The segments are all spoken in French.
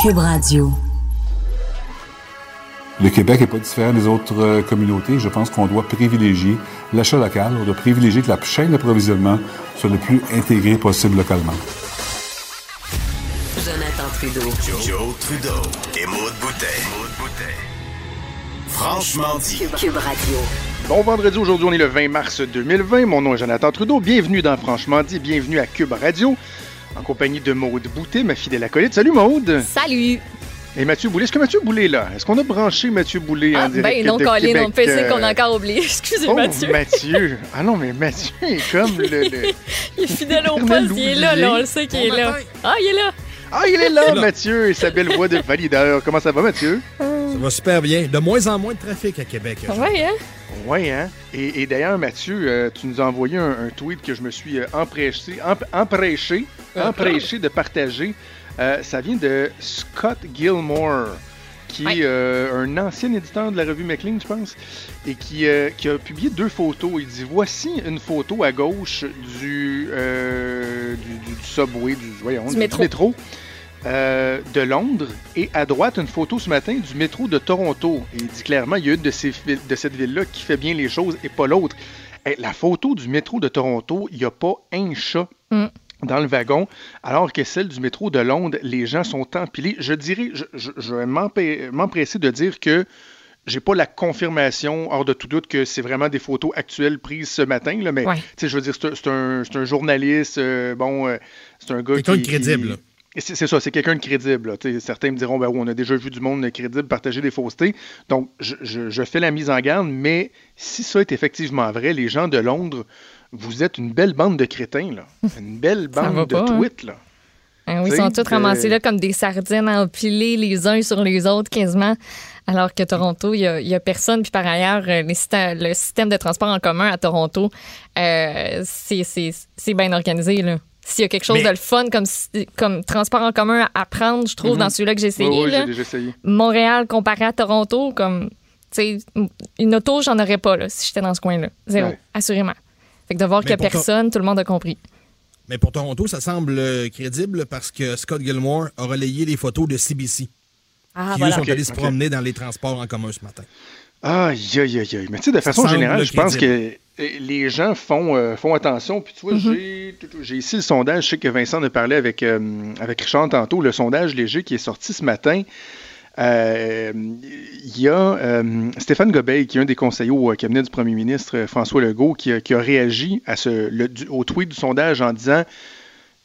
Cube Radio. Le Québec n'est pas différent des autres euh, communautés. Je pense qu'on doit privilégier l'achat local. On doit privilégier que la chaîne d'approvisionnement soit le plus intégrée possible localement. Jonathan Trudeau. Joe, Trudeau et Maude Boutet. Franchement dit. Cube, Cube Radio. Bon vendredi, aujourd'hui on est le 20 mars 2020. Mon nom est Jonathan Trudeau. Bienvenue dans Franchement dit, bienvenue à Cube Radio, en compagnie de Maude Boutet, ma fidèle acolyte. Salut Maude! Salut! Et Mathieu Boulay, est-ce que Mathieu Boulay est là? Est-ce qu'on a branché Mathieu Boulay en Ah, direct ben non, de Colin, Québec, on PC euh, qu'on a encore oublié. Excusez, Oh, Mathieu. Mathieu! Ah non, mais Mathieu est comme le... le- Il est fidèle au poste, il est là, là, on le sait qu'il est là. Ah, il est là! Ah, il est là, Mathieu, et sa belle voix de valideur. Comment ça va, Mathieu? Ça va super bien. De moins en moins de trafic à Québec. Ouais, hein? Oui, hein? Et, et d'ailleurs, Mathieu, euh, tu nous as envoyé un, un tweet que je me suis euh, empressé, emp- empressé, empressé de partager. Euh, ça vient de Scott Gilmore, qui Ouais. est euh, un ancien éditeur de la revue McLean, je pense, et qui, euh, qui a publié deux photos. Il dit Voici une photo à gauche du, euh, du, du- du subway, du, voyons, Du métro. Euh, de Londres et à droite une photo ce matin du métro de Toronto. Et il dit clairement il y a une de, ces, vil- de cette ville-là qui fait bien les choses et pas l'autre. Eh, la photo du métro de Toronto, il n'y a pas un chat. Mm. Dans le wagon, alors que celle du métro de Londres, les gens sont empilés. Je dirais, je, je- je vais m'empresser de dire que j'ai pas la confirmation, hors de tout doute, que c'est vraiment des photos actuelles prises ce matin, là, mais Ouais. tu sais, je veux dire, c'est un, journaliste, euh, bon, euh, c'est un gars Quelqu'un qui... de crédible, qui- C'est ça, c'est quelqu'un de crédible. là. Certains me diront, ben oui, on a déjà vu du monde crédible partager des faussetés. Donc, je, je- je fais la mise en garde, mais si ça est effectivement vrai, les gens de Londres, vous êtes une belle bande de crétins, là. Une belle bande de pas, hein? tweets, là. Hein, oui, ils sont tous ramassés là comme des sardines empilées les uns sur les autres quasiment. Alors que Toronto, il n'y a, personne. Puis par ailleurs, euh, le système de transport en commun à Toronto, euh, c'est bien organisé. là. S'il y a quelque chose Mais- de le fun comme, comme transport en commun à prendre, je trouve, dans celui-là que j'ai essayé, Oui, oui. Montréal comparé à Toronto, comme, tu sais, une auto, j'en aurais pas, là, si j'étais dans ce coin-là. Zéro, Ouais. assurément. Fait que de voir Mais qu'il n'y a pourtant- personne, tout le monde a compris. Mais pour Toronto, ça semble euh, crédible parce que Scott Gilmore a relayé les photos de CBC Ah, qui, eux, sont allés se promener dans les transports en commun ce matin. Aïe, aïe, aïe, aïe. Mais tu sais, de façon semble générale, je pense que euh, les gens font, euh, font attention. Puis tu vois, j'ai- j'ai ici le sondage. Je sais que Vincent en a parlé avec, euh, avec Richard tantôt. Le sondage léger qui est sorti ce matin. Euh, Il y a Stéphane Gobeil, qui est un des conseillers au cabinet du premier ministre François Legault, qui a, qui a réagi à ce, le- du- au tweet du sondage en disant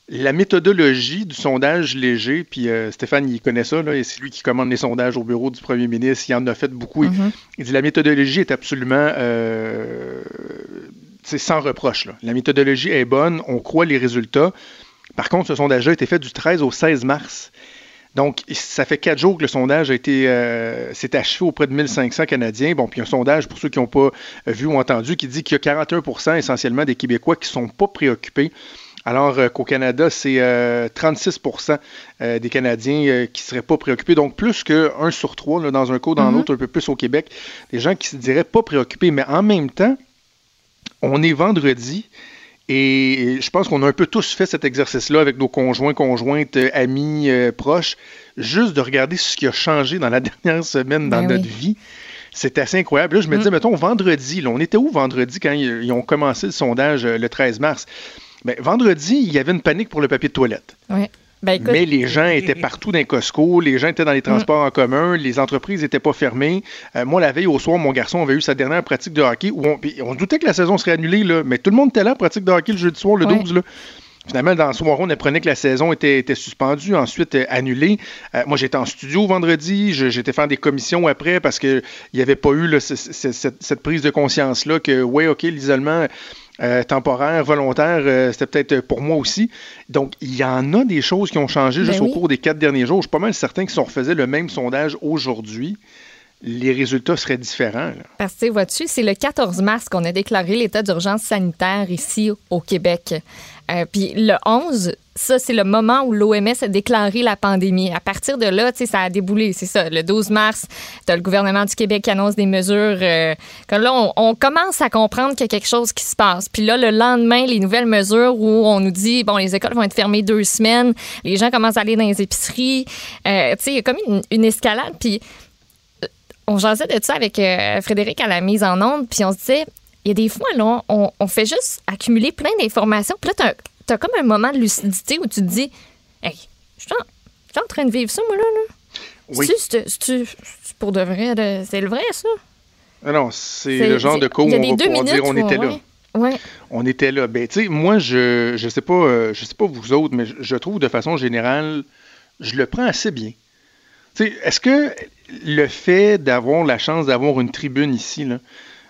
la méthodologie du sondage léger, puis euh, Stéphane, il connaît ça, là, et c'est lui qui commande les sondages au bureau du premier ministre, il en a fait beaucoup. Mhm. Il dit la méthodologie est absolument euh, c'est sans reproche. là. La méthodologie est bonne, on croit les résultats. Par contre, ce sondage-là a été fait du 13 au 16 mars. Donc, ça fait quatre jours que le sondage a été euh, s'est achevé auprès de 1500 Canadiens. Bon, puis un sondage, pour ceux qui n'ont pas vu ou entendu, qui dit qu'il y a 41% essentiellement des Québécois qui ne sont pas préoccupés. Alors euh, qu'au Canada, c'est euh, 36% euh, des Canadiens euh, qui ne seraient pas préoccupés. Donc, plus que 1 sur 3, là, dans un cas ou dans Mhm. l'autre, un peu plus au Québec, des gens qui se diraient pas préoccupés. Mais en même temps, on est vendredi. Et je pense qu'on a un peu tous fait cet exercice-là avec nos conjoints, conjointes, euh, amis, euh, proches, juste de regarder ce qui a changé dans la dernière semaine dans Ben notre oui. vie. C'est assez incroyable. Là, je me disais, mettons, vendredi, là, on était où vendredi quand ils, ils ont commencé le sondage euh, le 13 mars? Ben, vendredi, il y avait une panique pour le papier de toilette. Ouais. Ben, écoute, Mais les gens étaient partout dans Costco, les gens étaient dans les transports en commun, les entreprises n'étaient pas fermées. Euh, moi, la veille au soir, mon garçon avait eu sa dernière pratique de hockey où on, on doutait que la saison serait annulée, là, mais tout le monde était là, pratique de hockey le jeudi soir, le Ouais. 12. Là. Finalement, dans le soir, on apprenait que la saison était, était suspendue, ensuite euh, annulée. Euh, moi, j'étais en studio vendredi, j'étais faire des commissions après parce qu'il n'y avait pas eu là, ce- ce- cette, cette prise de conscience-là que, ouais, OK, l'isolement euh, temporaire, volontaire, euh, c'était peut-être pour moi aussi. Donc, il y en a des choses qui ont changé Ben juste oui. au cours des quatre derniers jours. Je suis pas mal certain que si on refaisait le même sondage aujourd'hui, les résultats seraient différents. là. Parce que, vois-tu, c'est le 14 mars qu'on a déclaré l'état d'urgence sanitaire ici au Québec. Euh, Puis le 11, ça, c'est le moment où l'OMS a déclaré la pandémie. À partir de là, ça a déboulé, c'est ça. Le 12 mars, tu le gouvernement du Québec qui annonce des mesures. euh, là, on, commence à comprendre qu'il y a quelque chose qui se passe. Puis là, le lendemain, les nouvelles mesures où on nous dit, bon, les écoles vont être fermées deux semaines, les gens commencent à aller dans les épiceries. Euh, tu sais, il y a comme une, escalade. Puis on jasait de ça avec euh, Frédéric à la mise en onde, puis on se disait, il y a des fois, là, on, on fait juste accumuler plein d'informations, puis là, t'as as comme un moment de lucidité où tu te dis, hey, je suis en, train de vivre ça, moi, là. là. Oui. C'est pour de vrai, c'est le vrai, ça? Ah non, c'est le genre de cours où on va pouvoir dire on était là. Ouais. On était là. Ben, tu sais, moi, je je sais pas, euh, je sais pas vous autres, mais je, je trouve de façon générale, je le prends assez bien. Tu sais, est-ce que le fait d'avoir la chance d'avoir une tribune ici, là,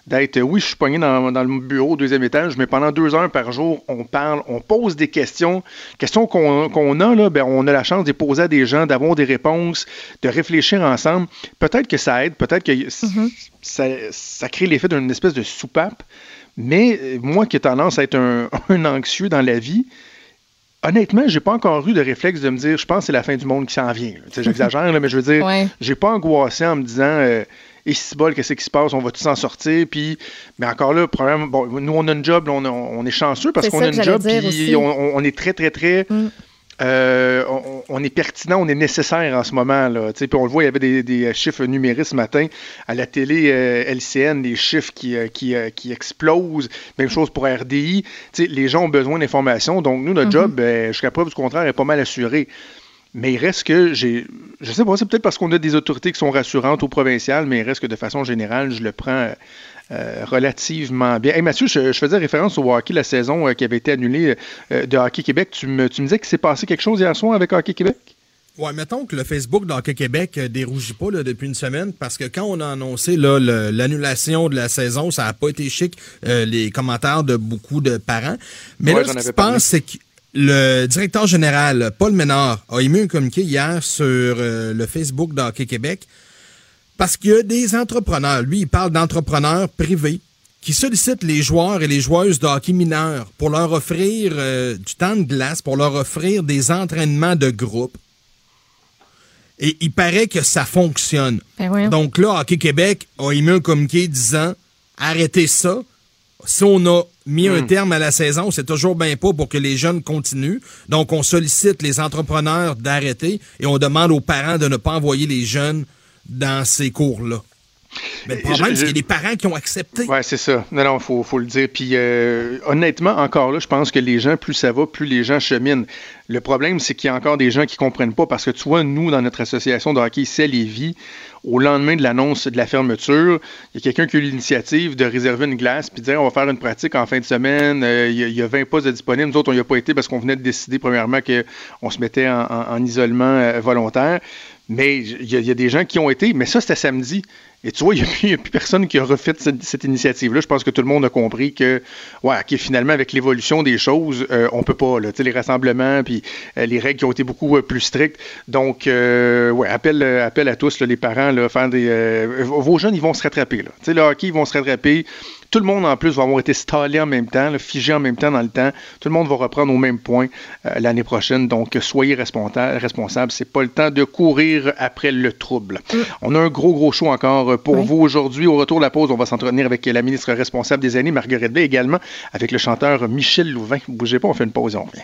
d'être, oui, je suis pogné dans, dans le bureau au deuxième étage, mais pendant deux heures par jour, on parle, on pose des questions, questions qu'on a, là, ben, on a la chance de les poser à des gens, d'avoir des réponses, de réfléchir ensemble. Peut-être que ça aide, peut-être que ça, ça crée l'effet d'une espèce de soupape, mais euh, moi qui ai tendance à être un, un anxieux dans la vie, honnêtement, j'ai pas encore eu de réflexe de me dire, je pense que c'est la fin du monde qui s'en vient. J'exagère, mais je veux dire, Ouais. j'ai pas angoissé en me disant, euh, et si bol, qu'est-ce qui se passe, on va tous s'en sortir. Puis, mais encore là, probablement, bon, nous on a une job, là, on, a- on est chanceux parce qu'on a une job, puis on, on- est très, très, très. Mm. euh, on, on est pertinent, on est nécessaire en ce moment. Là, Tu sais, puis on le voit, il y avait des, des chiffres numériques ce matin à la télé euh, LCN, des chiffres qui, euh, qui, euh, qui explosent. Même chose pour RDI. Tu sais, les gens ont besoin d'informations. Donc, nous, notre Mhm. job, ben, jusqu'à preuve du contraire, est pas mal assuré. Mais il reste que j'ai. Je sais pas, c'est peut-être parce qu'on a des autorités qui sont rassurantes au provincial, mais il reste que de façon générale, je le prends euh, relativement bien. Hey, Mathieu, je, je faisais référence au hockey, la saison euh, qui avait été annulée euh, de Hockey Québec. Tu me, tu me disais qu'il s'est passé quelque chose hier soir avec Hockey Québec? Ouais, mettons que le Facebook d'Hockey Québec euh, dérougit pas là, depuis une semaine parce que quand on a annoncé l'annulation de la saison, ça n'a pas été chic, les commentaires de beaucoup de parents. Mais Ouais, là, ce qui se passe, c'est que le directeur général, Paul Ménard, a émis un communiqué hier sur euh, le Facebook d'Hockey Québec parce qu'il y a des entrepreneurs, lui, il parle d'entrepreneurs privés qui sollicitent les joueurs et les joueuses de hockey mineurs pour leur offrir euh, du temps de glace, pour leur offrir des entraînements de groupe. Et il paraît que ça fonctionne. Ben. Donc là, Hockey Québec a émis un communiqué disant arrêtez ça. Si on a mis un terme à la saison, c'est toujours bien pas pour que les jeunes continuent. Donc, on sollicite les entrepreneurs d'arrêter et on demande aux parents de ne pas envoyer les jeunes dans ces cours-là. Mais le problème, c'est qu'il y a des parents qui ont accepté. Ouais, c'est ça. Non, non, faut, faut le dire. Puis euh, honnêtement, encore là, je pense que les gens, plus ça va, plus les gens cheminent. Le problème, c'est qu'il y a encore des gens qui comprennent pas parce que tu vois, nous, dans notre association de hockey ici à Lévis, au lendemain de l'annonce de la fermeture, il y a quelqu'un qui a eu l'initiative de réserver une glace puis de dire on va faire une pratique en fin de semaine. Euh, il, y a, il y a 20 postes disponibles. Nous autres, on n'y a pas été parce qu'on venait de décider, premièrement, qu'on se mettait en, en- en isolement euh, volontaire. Mais il y, a, des gens qui ont été, mais ça, c'était samedi. Et tu vois, il n'y a, plus- personne qui a refait cette, initiative-là. Je pense que tout le monde a compris que, ouais, ok, finalement, avec l'évolution des choses, euh, on peut pas, là, les rassemblements, puis euh, les règles qui ont été beaucoup euh, plus strictes. Donc, euh, ouais, appel, à tous, les parents, faire des, vos jeunes, ils vont se rattraper, là. Ils vont se rattraper. Tout le monde, en plus, va avoir été stallé en même temps, là, figé en même temps dans le temps. Tout le monde va reprendre au même point euh, l'année prochaine. Donc, soyez responsa- responsables. C'est pas le temps de courir après le trouble. On a un gros, gros show encore euh, pour Oui. vous aujourd'hui. Au retour de la pause, on va s'entretenir avec la ministre responsable des années, Marguerite Blais, également avec le chanteur Michel Louvain. Bougez pas, on fait une pause et on revient.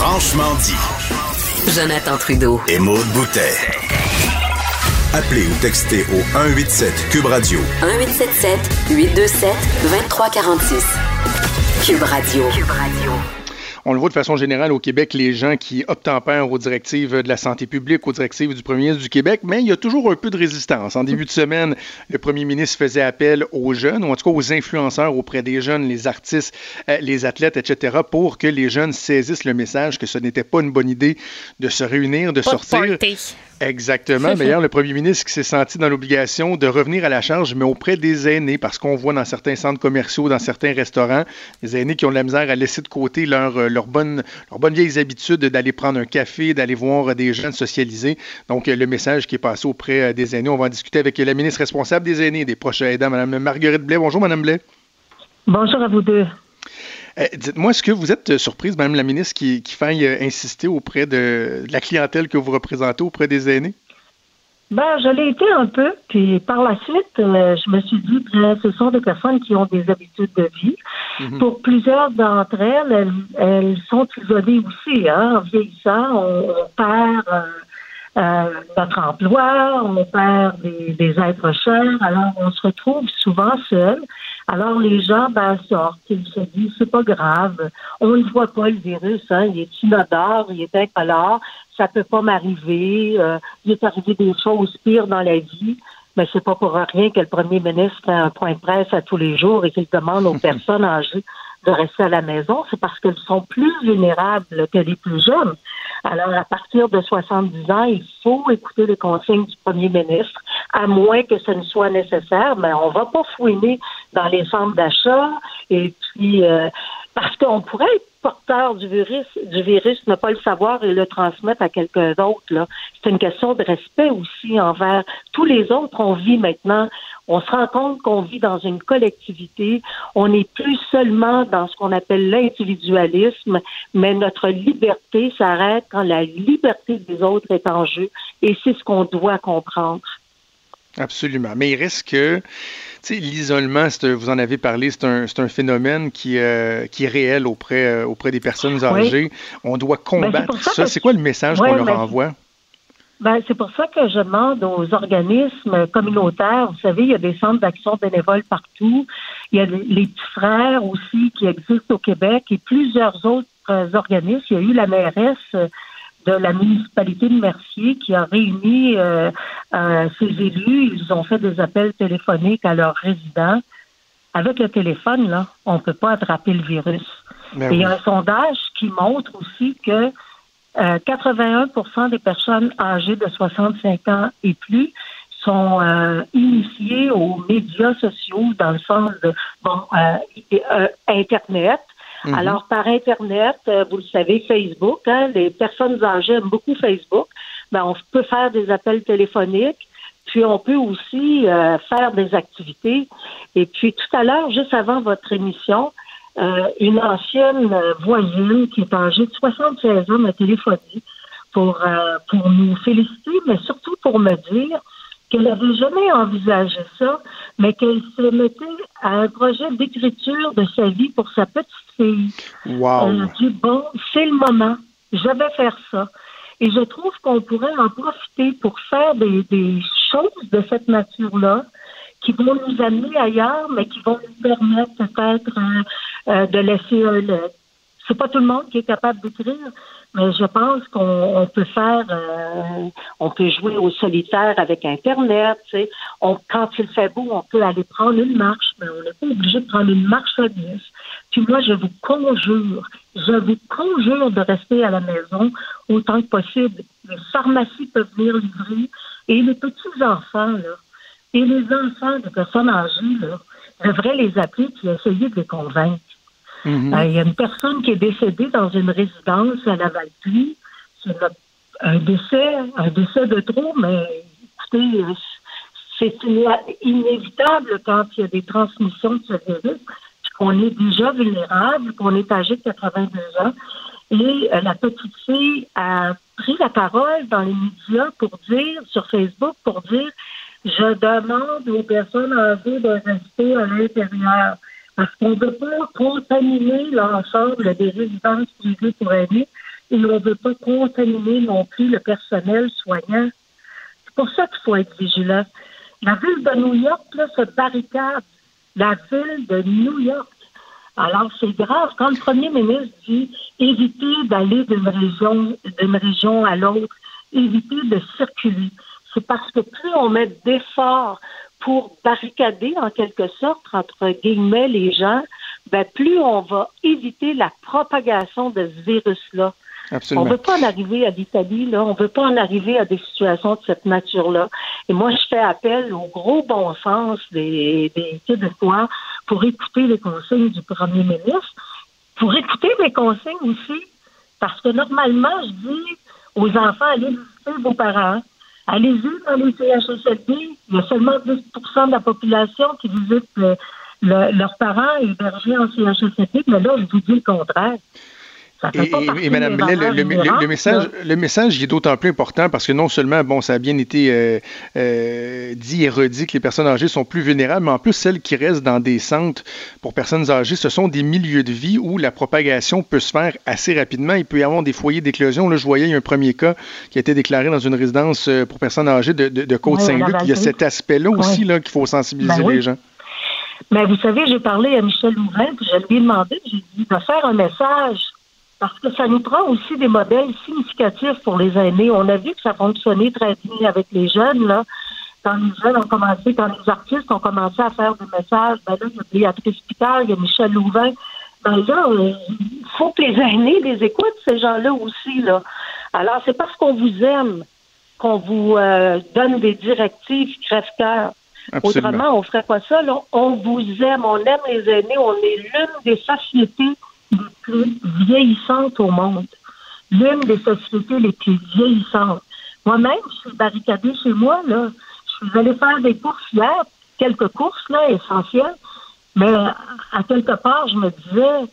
Franchement dit. Jonathan Trudeau. Et Maude Boutet. Appelez ou textez au 187 Cube Radio. 1877 827 2346. Cube Radio. Cube Radio. On le voit de façon générale au Québec, les gens qui obtempèrent aux directives de la santé publique, aux directives du premier ministre du Québec, mais il y a toujours un peu de résistance. En début de semaine, le premier ministre faisait appel aux jeunes, ou en tout cas aux influenceurs auprès des jeunes, les artistes, euh, les athlètes, etc., pour que les jeunes saisissent le message que ce n'était pas une bonne idée de se réunir, de Pas sortir. Exactement. D'ailleurs, le premier ministre qui s'est senti dans l'obligation de revenir à la charge, mais auprès des aînés, parce qu'on voit dans certains centres commerciaux, dans certains restaurants, les aînés qui ont de la misère à laisser de côté leur, euh, leur, bonne, leur bonne vieilles habitudes d'aller prendre un café, d'aller voir des jeunes socialiser. Donc, euh, le message qui est passé auprès euh, des aînés, on va en discuter avec la ministre responsable des aînés et des proches aidants, Mme Marguerite Blais. Bonjour, Mme Blais. Bonjour à vous deux. Euh, Dites-moi, est-ce que vous êtes euh, surprise, Mme la ministre, qui, qui faille euh, insister auprès de, de la clientèle que vous représentez auprès des aînés? Ben, je l'ai été un peu, puis par la suite, euh, je me suis dit que ce sont des personnes qui ont des habitudes de vie. Pour plusieurs d'entre elles, elles, elles sont isolées aussi. Hein. En vieillissant, on, on perd euh, euh, notre emploi, on perd des, des êtres chers, alors on se retrouve souvent seul. Alors les gens ben, sortent, ils se disent c'est pas grave, on ne voit pas le virus, hein, il est inodore, il est incolore, ça peut pas m'arriver, euh, il est arrivé des choses pires dans la vie. Mais c'est pas pour rien que le premier ministre fait un point de presse à tous les jours et qu'il demande aux personnes âgées de rester à la maison, c'est parce qu'elles sont plus vulnérables que les plus jeunes. Alors, à partir de 70 ans, il faut écouter les consignes du premier ministre, à moins que ce ne soit nécessaire, mais on va pas fouiner dans les centres d'achat et puis euh, parce qu'on pourrait être porteur du virus, du virus, ne pas le savoir et le transmettre à quelqu'un d'autre. C'est une question de respect aussi envers tous les autres. On vit maintenant, on se rend compte qu'on vit dans une collectivité. On n'est plus seulement dans ce qu'on appelle l'individualisme, mais notre liberté s'arrête quand la liberté des autres est en jeu. Et c'est ce qu'on doit comprendre. Absolument. Mais il reste que, tu sais, l'isolement, vous en avez parlé, c'est un, un phénomène qui, euh, qui est réel auprès, euh, auprès des personnes âgées. On doit combattre pour ça ça. que- C'est quoi le message Ouais, qu'on leur mais- envoie? Ben, c'est pour ça que je demande aux organismes communautaires, vous savez, il y a des centres d'action bénévole partout, il y a les petits frères aussi qui existent au Québec et plusieurs autres organismes. Il y a eu la mairesse de la municipalité de Mercier qui a réuni euh, euh, ses élus. Ils ont fait des appels téléphoniques à leurs résidents. Avec le téléphone, là, on ne peut pas attraper le virus. Ben Et il y a un sondage qui montre aussi que euh, 81% des personnes âgées de 65 ans et plus sont euh, initiées aux médias sociaux dans le sens de bon euh, et, Mhm. Alors par Internet, euh, vous le savez, Facebook, hein, les personnes âgées aiment beaucoup Facebook. Ben, on peut faire des appels téléphoniques. Puis on peut aussi euh, faire des activités. Et puis tout à l'heure, juste avant votre émission, euh, une ancienne euh, voisine qui est âgée de 76 ans m'a téléphoné pour, euh, pour nous féliciter, mais surtout pour me dire qu'elle n'avait jamais envisagé ça, mais qu'elle se mettait à un projet d'écriture de sa vie pour sa petite fille. Wow. Elle a dit, bon, c'est le moment, je vais faire ça. Et je trouve qu'on pourrait en profiter pour faire des, des choses de cette nature-là qui vont nous amener ailleurs, mais qui vont nous permettre peut-être euh, euh, de laisser un... le- C'est pas tout le monde qui est capable d'écrire, mais je pense qu'on on peut faire, euh, on peut jouer au solitaire avec Internet. tu sais. On, quand il fait beau, on peut aller prendre une marche, mais on n'est pas obligé de prendre une marche à 10. Puis moi, je vous conjure, je vous conjure de rester à la maison autant que possible. Les pharmacies peuvent venir livrer et les petits-enfants, là, et les enfants de personnes âgées, là, devraient les appeler et essayer de les convaincre. Mhm. Euh, Il y a une personne qui est décédée dans une résidence à Lavaltrie. C'est un décès, un décès de trop, mais écoutez, c'est inévitable quand il y a des transmissions de ce virus, qu'on est déjà vulnérable, qu'on est âgé de 82 ans. Et euh, la petite fille a pris la parole dans les médias pour dire, sur Facebook, pour dire je demande aux personnes âgées de rester à l'intérieur. Parce qu'on ne veut pas contaminer l'ensemble des résidences privées pour aînés et on ne veut pas contaminer non plus le personnel soignant. C'est pour ça qu'il faut être vigilant. La ville de New York, là, se barricade. La ville de New York. Alors, c'est grave. Quand le premier ministre dit éviter d'aller d'une région, d'une région à l'autre, éviter de circuler, c'est parce que plus on met d'efforts pour barricader, en quelque sorte, entre guillemets, les gens, ben, plus on va éviter la propagation de ce virus-là. On ne veut pas en arriver à l'Italie, là. On ne veut pas en arriver à des situations de cette nature-là. Et moi, je fais appel au gros bon sens des, des Québécois pour écouter les consignes du premier ministre, pour écouter les consignes aussi. Parce que normalement, je dis aux enfants, allez visiter vos parents. Allez-y dans les CHSLD. Il y a seulement 10% de la population qui visite euh, leurs parents hébergés en CHSLD. Mais là, je vous dis le contraire. Et, Mme Blais, le, message, le message il est d'autant plus important parce que non seulement, bon, ça a bien été euh, euh, dit et redit que les personnes âgées sont plus vulnérables, mais en plus, celles qui restent dans des centres pour personnes âgées, ce sont des milieux de vie où la propagation peut se faire assez rapidement. Il peut y avoir des foyers d'éclosion. Là, je voyais, il y a un premier cas qui a été déclaré dans une résidence euh, pour personnes âgées de, de, Côte-Saint-Luc. il y a cet aspect-là aussi là, qu'il faut sensibiliser ben les gens. Mais vous savez, j'ai parlé à Michel Louvain, puis je lui ai demandé, j'ai dit de faire un message parce que ça nous prend aussi des modèles significatifs pour les aînés. On a vu que ça fonctionnait très bien avec les jeunes, là. Quand les jeunes ont commencé, quand les artistes ont commencé à faire des messages, ben là, il y a Béatrice Picard, il y a Michel Louvain. Ben là, euh, il faut que les aînés les écoutent, ces gens-là aussi, là. Alors, c'est parce qu'on vous aime qu'on vous euh, donne des directives crève-cœur. Autrement, on ferait pas ça. Là? On vous aime, on aime les aînés, on est l'une des sociétés les plus vieillissantes au monde. L'une des sociétés les plus vieillissantes. Moi-même, je suis barricadée chez moi, là. Je suis allée faire des courses hier, quelques courses, là, essentielles. Mais à quelque part, je me disais,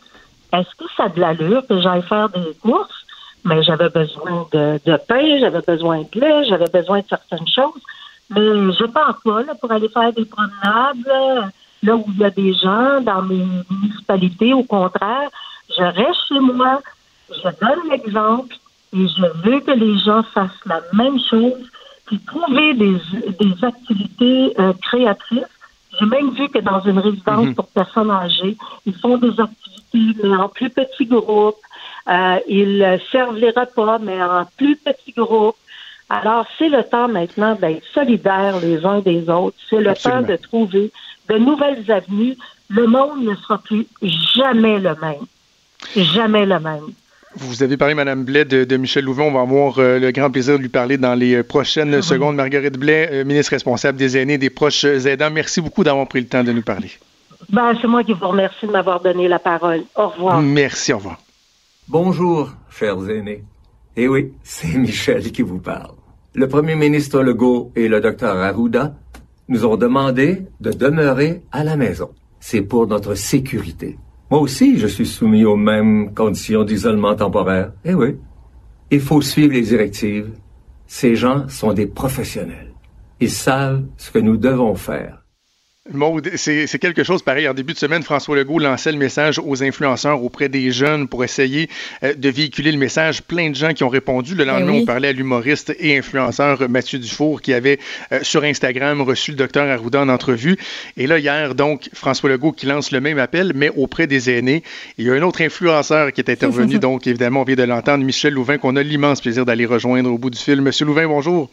est-ce que ça a de l'allure que j'aille faire des courses? Mais j'avais besoin de, de pain, j'avais besoin de lait, j'avais besoin de certaines choses. Mais je pense pas, là, pour aller faire des promenades, où il y a des gens dans mes municipalités. Au contraire, je reste chez moi, je donne l'exemple et je veux que les gens fassent la même chose, puis trouver des, des activités euh, créatrices. J'ai même vu que dans une résidence mhm. pour personnes âgées, ils font des activités, mais en plus petits groupes. Euh, ils servent les repas, mais en plus petits groupes. Alors, c'est le temps maintenant d'être solidaires les uns des autres. C'est le temps de trouver de nouvelles avenues. Le monde ne sera plus jamais le même. Jamais le même. Vous avez parlé, Mme Blais, de, Michel Louvain. On va avoir euh, le grand plaisir de lui parler dans les euh, prochaines ah secondes. Marguerite Blais, euh, ministre responsable des aînés, des proches aidants, merci beaucoup d'avoir pris le temps de nous parler. Ben, c'est moi qui vous remercie de m'avoir donné la parole. Au revoir. Merci, au revoir. Bonjour, chers aînés. Eh oui, c'est Michel qui vous parle. Le premier ministre Legault et le docteur Arruda nous ont demandé de demeurer à la maison. C'est pour notre sécurité. Moi aussi, je suis soumis aux mêmes conditions d'isolement temporaire. Eh oui. Il faut suivre les directives. Ces gens sont des professionnels. Ils savent ce que nous devons faire. Maud, c'est quelque chose pareil. En début de semaine, François Legault lançait le message aux influenceurs auprès des jeunes pour essayer euh, de véhiculer le message. Plein de gens qui ont répondu. Le lendemain, ben on parlait à l'humoriste et influenceur Mathieu Dufour qui avait euh, sur Instagram reçu le docteur Arruda en entrevue. Et là, hier, donc, François Legault qui lance le même appel, mais auprès des aînés. Il y a un autre influenceur qui est intervenu, donc évidemment, on vient de l'entendre, Michel Louvain, qu'on a l'immense plaisir d'aller rejoindre au bout du fil. Monsieur Louvain, bonjour.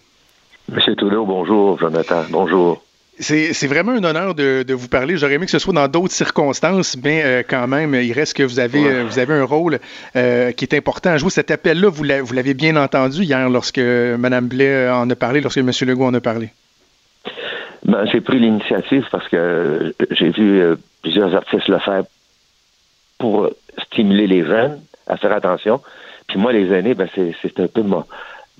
Monsieur Touleau, bonjour. Jonathan, bonjour. C'est vraiment un honneur de, vous parler. J'aurais aimé que ce soit dans d'autres circonstances, mais euh, quand même, il reste que vous avez, euh, vous avez un rôle euh, qui est important à jouer. Cet appel-là, vous l'avez bien entendu hier lorsque Mme Blais en a parlé, lorsque M. Legault en a parlé. Ben, j'ai pris l'initiative parce que j'ai vu plusieurs artistes le faire pour stimuler les jeunes à faire attention. Puis moi, les aînés, ben, c'est un peu moi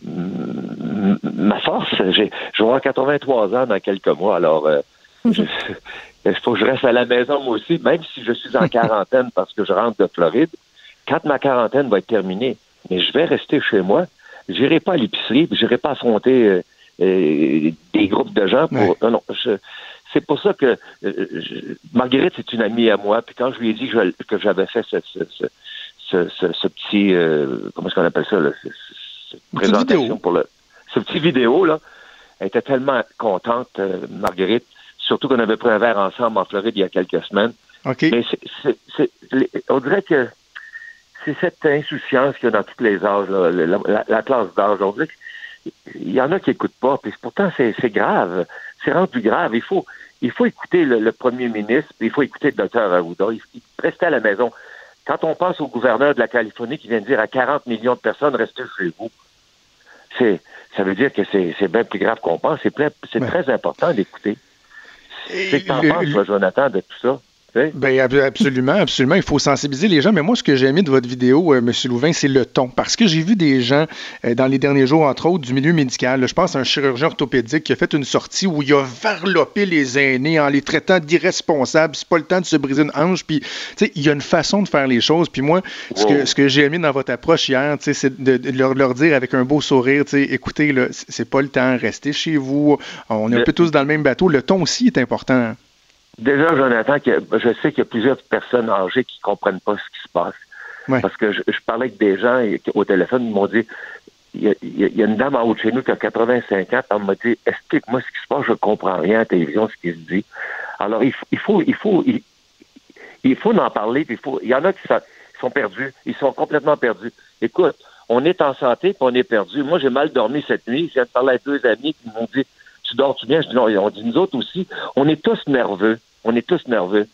ma force. J'ai, je vais avoir 83 ans dans quelques mois, alors euh, il faut que je reste à la maison moi aussi, même si je suis en quarantaine parce que je rentre de Floride. Quand ma quarantaine va être terminée, mais je vais rester chez moi. J'irai pas à l'épicerie, j'irai pas affronter euh, euh, des groupes de gens pour. Non, non. c'est pour ça que Marguerite c'est une amie à moi. Puis quand je lui ai dit que, j'avais fait ce, ce, ce, petit comment est-ce qu'on appelle ça là, présentation pour le ce petit vidéo là. Elle était tellement contente, euh, Marguerite, surtout qu'on avait pris un verre ensemble en Floride il y a quelques semaines. Mais c'est, c'est, on dirait que c'est cette insouciance qu'il y a dans tous les âges, la, classe d'âge. On dirait qu'il y en a qui n'écoutent pas, puis pourtant c'est, grave. C'est rendu grave. Il faut, il faut écouter le, premier ministre, puis il faut écouter le docteur Arruda. Il, il restait à la maison. Quand on pense au gouverneur de la Californie qui vient de dire à 40 millions de personnes, restez chez vous, c'est, ça veut dire que c'est, c'est bien plus grave qu'on pense. C'est, c'est très important d'écouter. Qu'est-ce que tu en penses, toi, Jonathan, de tout ça? Ben, absolument, absolument. Il faut sensibiliser les gens. Mais moi, ce que j'ai aimé de votre vidéo, euh, M. Louvain, c'est le ton. Parce que j'ai vu des gens euh, dans les derniers jours, entre autres, du milieu médical. je pense à un chirurgien orthopédique qui a fait une sortie où il a varlopé les aînés en les traitant d'irresponsables. C'est pas le temps de se briser une hanche. Puis, tu sais, il y a une façon de faire les choses. Puis moi, ce que, ce que j'ai aimé dans votre approche hier, tu sais, c'est de, leur, dire avec un beau sourire, tu sais, écoutez, là, c'est pas le temps, restez chez vous. On est un peu tous dans le même bateau. Le ton aussi est important. Déjà, Jonathan, je sais qu'il y a plusieurs personnes âgées qui comprennent pas ce qui se passe. Parce que je, parlais avec des gens au téléphone, ils m'ont dit il y, a, une dame en haut de chez nous qui a 85 ans, elle m'a dit Explique-moi ce qui se passe, je comprends rien à la télévision, ce qui se dit. Alors, il, il faut, il faut, il, faut en parler, puis il faut. Il y en a qui sont, perdus, ils sont complètement perdus. Écoute, on est en santé, puis on est perdu. Moi, j'ai mal dormi cette nuit. J'ai parlé à deux amis qui m'ont dit tu dors-tu bien? Je dis non, on dit nous autres aussi, on est tous nerveux. On est tous nerveux.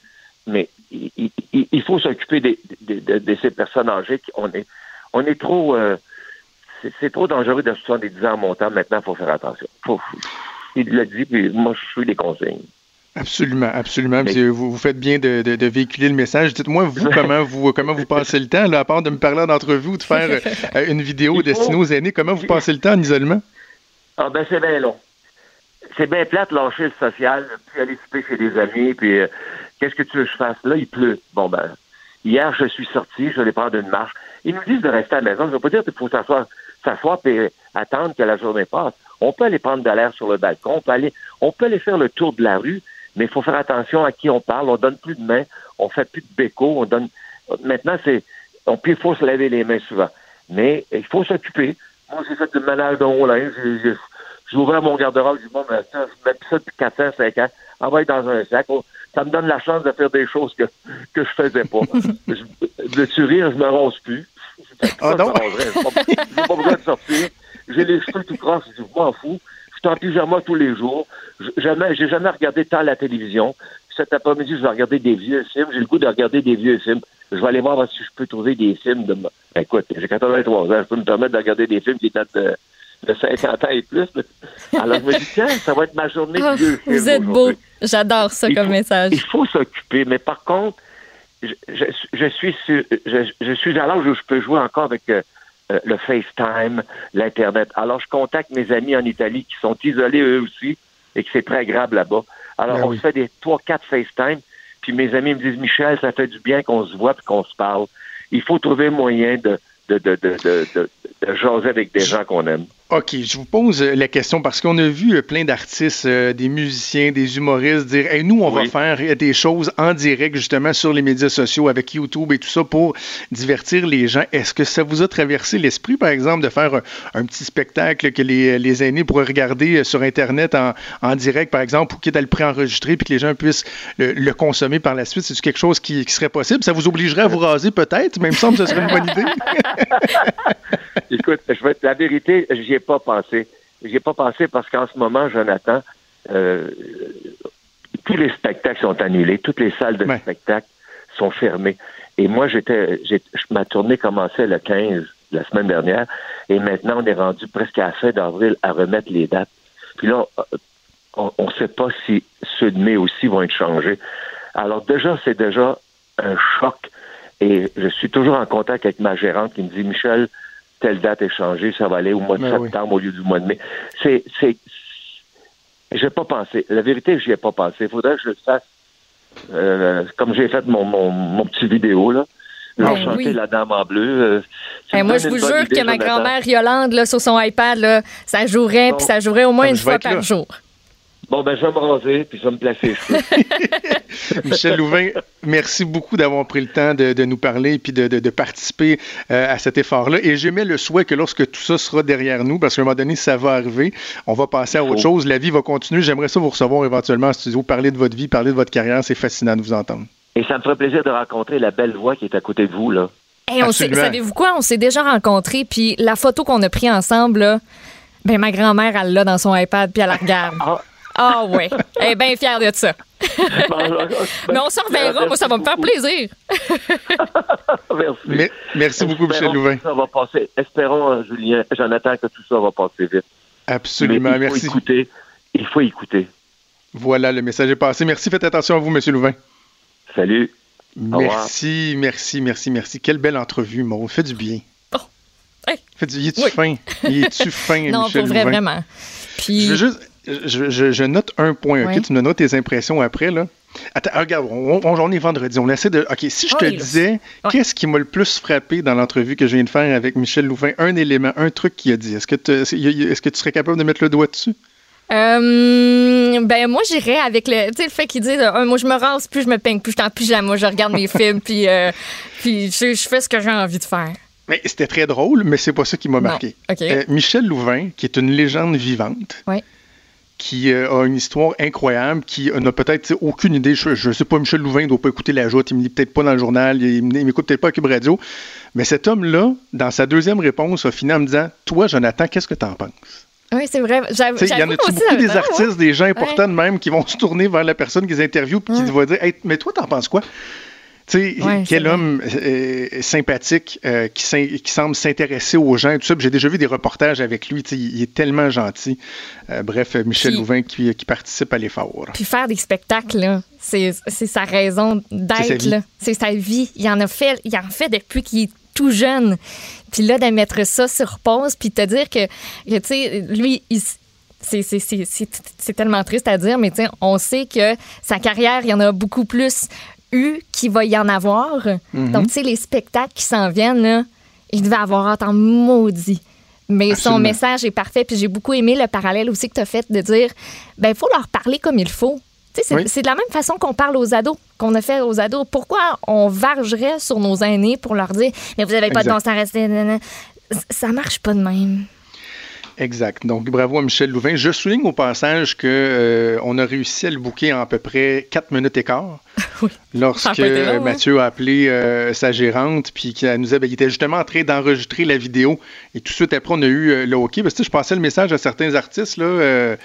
Mais il, faut s'occuper de, ces personnes âgées. On est, on est trop. Euh, c'est trop dangereux de 70 ans en montant. Maintenant, il faut faire attention. il l'a dit, puis moi, je suis les consignes. Absolument, absolument. Vous, vous, faites bien de, véhiculer le message. Dites-moi, vous, comment vous comment vous passez le temps, là, à part de me parler d'entrevue ou de faire euh, une vidéo destinée aux aînés, comment vous passez le temps en isolement? Ah ben c'est bien long c'est bien plate lâcher le social, puis aller souper chez des amis, puis euh, qu'est-ce que tu veux que je fasse? Là, il pleut. Bon ben, hier, je suis sorti, je vais prendre une marche. Ils nous disent de rester à la maison. Je ne veux pas dire qu'il faut s'asseoir, s'asseoir et attendre que la journée passe. On peut aller prendre de l'air sur le balcon, on peut aller, on peut aller faire le tour de la rue, mais il faut faire attention à qui on parle. On donne plus de mains, on fait plus de béco, on donne. Maintenant, c'est, on il faut se laver les mains souvent, mais il faut s'occuper. Moi, j'ai fait du ménage de haut linge, j'ai ouvert mon garde-robe, j'ai dit, bon, ça, je mets ça depuis 4 ans, 5 ans, envoie dans un sac. Oh, ça me donne la chance de faire des choses que, que je faisais pas. je, de tu rire, je me ronce plus. Ah non? J'ai pas, pas besoin de sortir. J'ai les cheveux tout croches, je m'en fous. Je suis en pyjama tous les jours. Jamais, j'ai jamais regardé tant la télévision. Cet après-midi, je vais regarder des vieux films. J'ai le goût de regarder des vieux films. Je vais aller voir si je peux trouver des films de... Écoute, j'ai 83 ans, je peux me permettre de regarder des films qui datent de de 50 ans et plus. Alors, je me dis, tiens, ça va être ma journée de oh, vieux Vous êtes beau. J'adore ça comme message. Il faut s'occuper, mais par contre, je, je, suis je, suis à l'âge où je peux jouer encore avec euh, euh, le FaceTime, l'Internet. Alors, je contacte mes amis en Italie qui sont isolés eux aussi et que c'est très grave là-bas. Alors, ben on se fait des 3-4 FaceTime, puis mes amis me disent, Michel, ça fait du bien qu'on se voit et qu'on se parle. Il faut trouver moyen de, de, de, de, de, de jaser avec des gens qu'on aime. OK, je vous pose la question parce qu'on a vu euh, plein d'artistes, euh, des musiciens, des humoristes dire hey, nous, on va faire des choses en direct justement sur les médias sociaux avec YouTube et tout ça pour divertir les gens. Est-ce que ça vous a traversé l'esprit, par exemple, de faire un, petit spectacle que les, les, aînés pourraient regarder euh, sur Internet en, en direct, par exemple, ou quitte à le préenregistrer puis que les gens puissent le, consommer par la suite? C'est quelque chose qui, qui, serait possible? Ça vous obligerait à vous raser peut-être, mais il me semble que ce serait une bonne idée. Écoute, je vais, la vérité, j'y ai pas pensé. J'y ai pas pensé parce qu'en ce moment, Jonathan, euh, tous les spectacles sont annulés, toutes les salles de spectacle sont fermées. Et moi, j'étais, ma tournée commençait le 15 la semaine dernière, et maintenant on est rendu presque à la fin d'avril à remettre les dates. Puis là, on ne sait pas si ceux de mai aussi vont être changés. Alors déjà, c'est déjà un choc. Et je suis toujours en contact avec ma gérante qui me dit, Michel, telle date est changée, ça va aller au mois de ben septembre au lieu du mois de mai. C'est, c'est, j'ai pas pensé. La vérité, j'y ai pas pensé. Il faudrait que je le fasse, euh, comme j'ai fait mon, mon, mon petit vidéo, là. Ben chanter la dame en bleu. Euh, ben, moi, je vous jure que ma grand-mère Yolande, là, sur son iPad, là, ça jouerait, puis ça jouerait au moins une fois par jour. Bon, ben, je vais me raser, puis je vais me placer. Michel Louvain, merci beaucoup d'avoir pris le temps de, de nous parler puis de, de, de participer euh, à cet effort-là. Et j'émets le souhait que lorsque tout ça sera derrière nous, parce qu'à un moment donné, ça va arriver, on va passer à autre Oh. chose. La vie va continuer. J'aimerais ça vous recevoir éventuellement en studio, parler de votre vie, parler de votre carrière. C'est fascinant de vous entendre. Et ça me ferait plaisir de rencontrer la belle voix qui est à côté de vous, là. Hey, Absolument. savez-vous quoi? On s'est déjà rencontrés, puis la photo qu'on a prise ensemble, là, ben, ma grand-mère, elle l'a dans son iPad, puis elle la regarde. Ah ouais, elle est bien fière de ça. Mais on s'en reverra, moi, ça va me faire plaisir. Merci. Mais- merci beaucoup, Michel Louvain. Ça va passer. Espérons, euh, Julien, Jonathan, que tout ça va passer vite. Absolument, Mais il faut merci. écouter. Il faut écouter. Voilà, le message est passé. Merci, faites attention à vous, Monsieur Louvain. Salut. Merci, merci, merci, merci. Quelle belle entrevue, Maud. Fait du bien. Hey. Fait du... Il est-tu Oui. fin? Il est-tu fin, non, Michel pour vrai, Louvain? vraiment. Puis, Je veux juste. Je, je- je note un point, OK? Tu me notes tes impressions après, là. Attends, regarde, on, on, on est vendredi. On essaie de. OK, si je te Oui, disais, qu'est-ce qui m'a le plus frappé dans l'entrevue que je viens de faire avec Michel Louvain? Un élément, un truc qu'il a dit. Est-ce que, tu- est-ce que tu serais capable de mettre le doigt dessus? euh, ben moi, j'irais avec le, tu sais, le fait qu'il dit, euh, moi, je me rase, plus je me peigne, plus je suis en pyjama, je regarde mes films, puis, euh, puis je, je fais ce que j'ai envie de faire. C'était très drôle, mais c'est pas ça qui m'a marqué. Euh, Michel Louvain, qui est une légende vivante, Ouais. Qui euh, a une histoire incroyable, qui euh, n'a peut-être tu aucune idée. Je, je sais pas, Michel Louvain ne doit pas écouter la joute, il me lit peut-être pas dans le journal, il, il m'écoute peut-être pas à Cube Radio. Mais cet homme-là, dans sa deuxième réponse, a fini en me disant Toi, Jonathan, qu'est-ce que t'en penses? Oui, c'est vrai. Tu Il y en a-tu aussi, beaucoup des ouais. artistes, des gens importants de même qui vont se tourner vers la personne qu'ils interviewent puis qui vont dire Hey, Mais toi, t'en penses quoi? Tu sais, Ouais, quel homme euh, sympathique euh, qui, semble s'intéresser aux gens et tout ça. J'ai déjà vu des reportages avec lui. tu sais, Il est tellement gentil. Euh, bref, euh, Michel Puis- Louvain qui, qui participe à l'effort. Puis faire des spectacles, c'est sa raison d'être. C'est sa vie. Il en a fait, il en fait depuis qu'il est tout jeune. Puis là, de mettre ça sur pause, puis te dire que, que, tu sais, lui, il c'est- tellement triste à dire, mais on sait que sa carrière, il y en a beaucoup plus eu qu'il va y en avoir. Mhm. Donc, tu sais, les spectacles qui s'en viennent, là, il devait avoir hâte en maudit. Mais son message est parfait. Puis j'ai beaucoup aimé le parallèle aussi que tu as fait de dire ben il faut leur parler comme il faut. Tu sais, C'est Oui. de la même façon qu'on parle aux ados, qu'on a fait aux ados. Pourquoi on vargerait sur nos aînés pour leur dire Mais vous n'avez pas de bon sens, nanana. Ça marche pas de même. Exact. Donc, bravo à Michel Louvain. Je souligne au passage que euh, on a réussi à le bouquer en à peu près 4 minutes et quart. Ça Lorsque euh, hein? Mathieu a appelé euh, sa gérante, puis qui nous a, ben, il était justement en train d'enregistrer la vidéo. Et tout de suite après, on a eu euh, le OK. Parce que je passais le message à certains artistes là,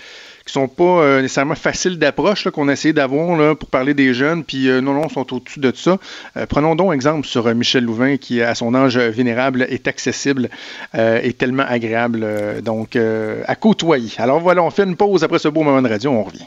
qui sont pas euh, nécessairement faciles d'approche, qu'on a essayé d'avoir pour parler des jeunes. Puis euh, non, non, sont au-dessus de ça. Euh, prenons donc exemple sur euh, Michel Louvain, qui, à son âge vénérable, est accessible euh, et tellement agréable. donc, à côtoyer. Alors voilà, on fait une pause après ce beau moment de radio. On revient.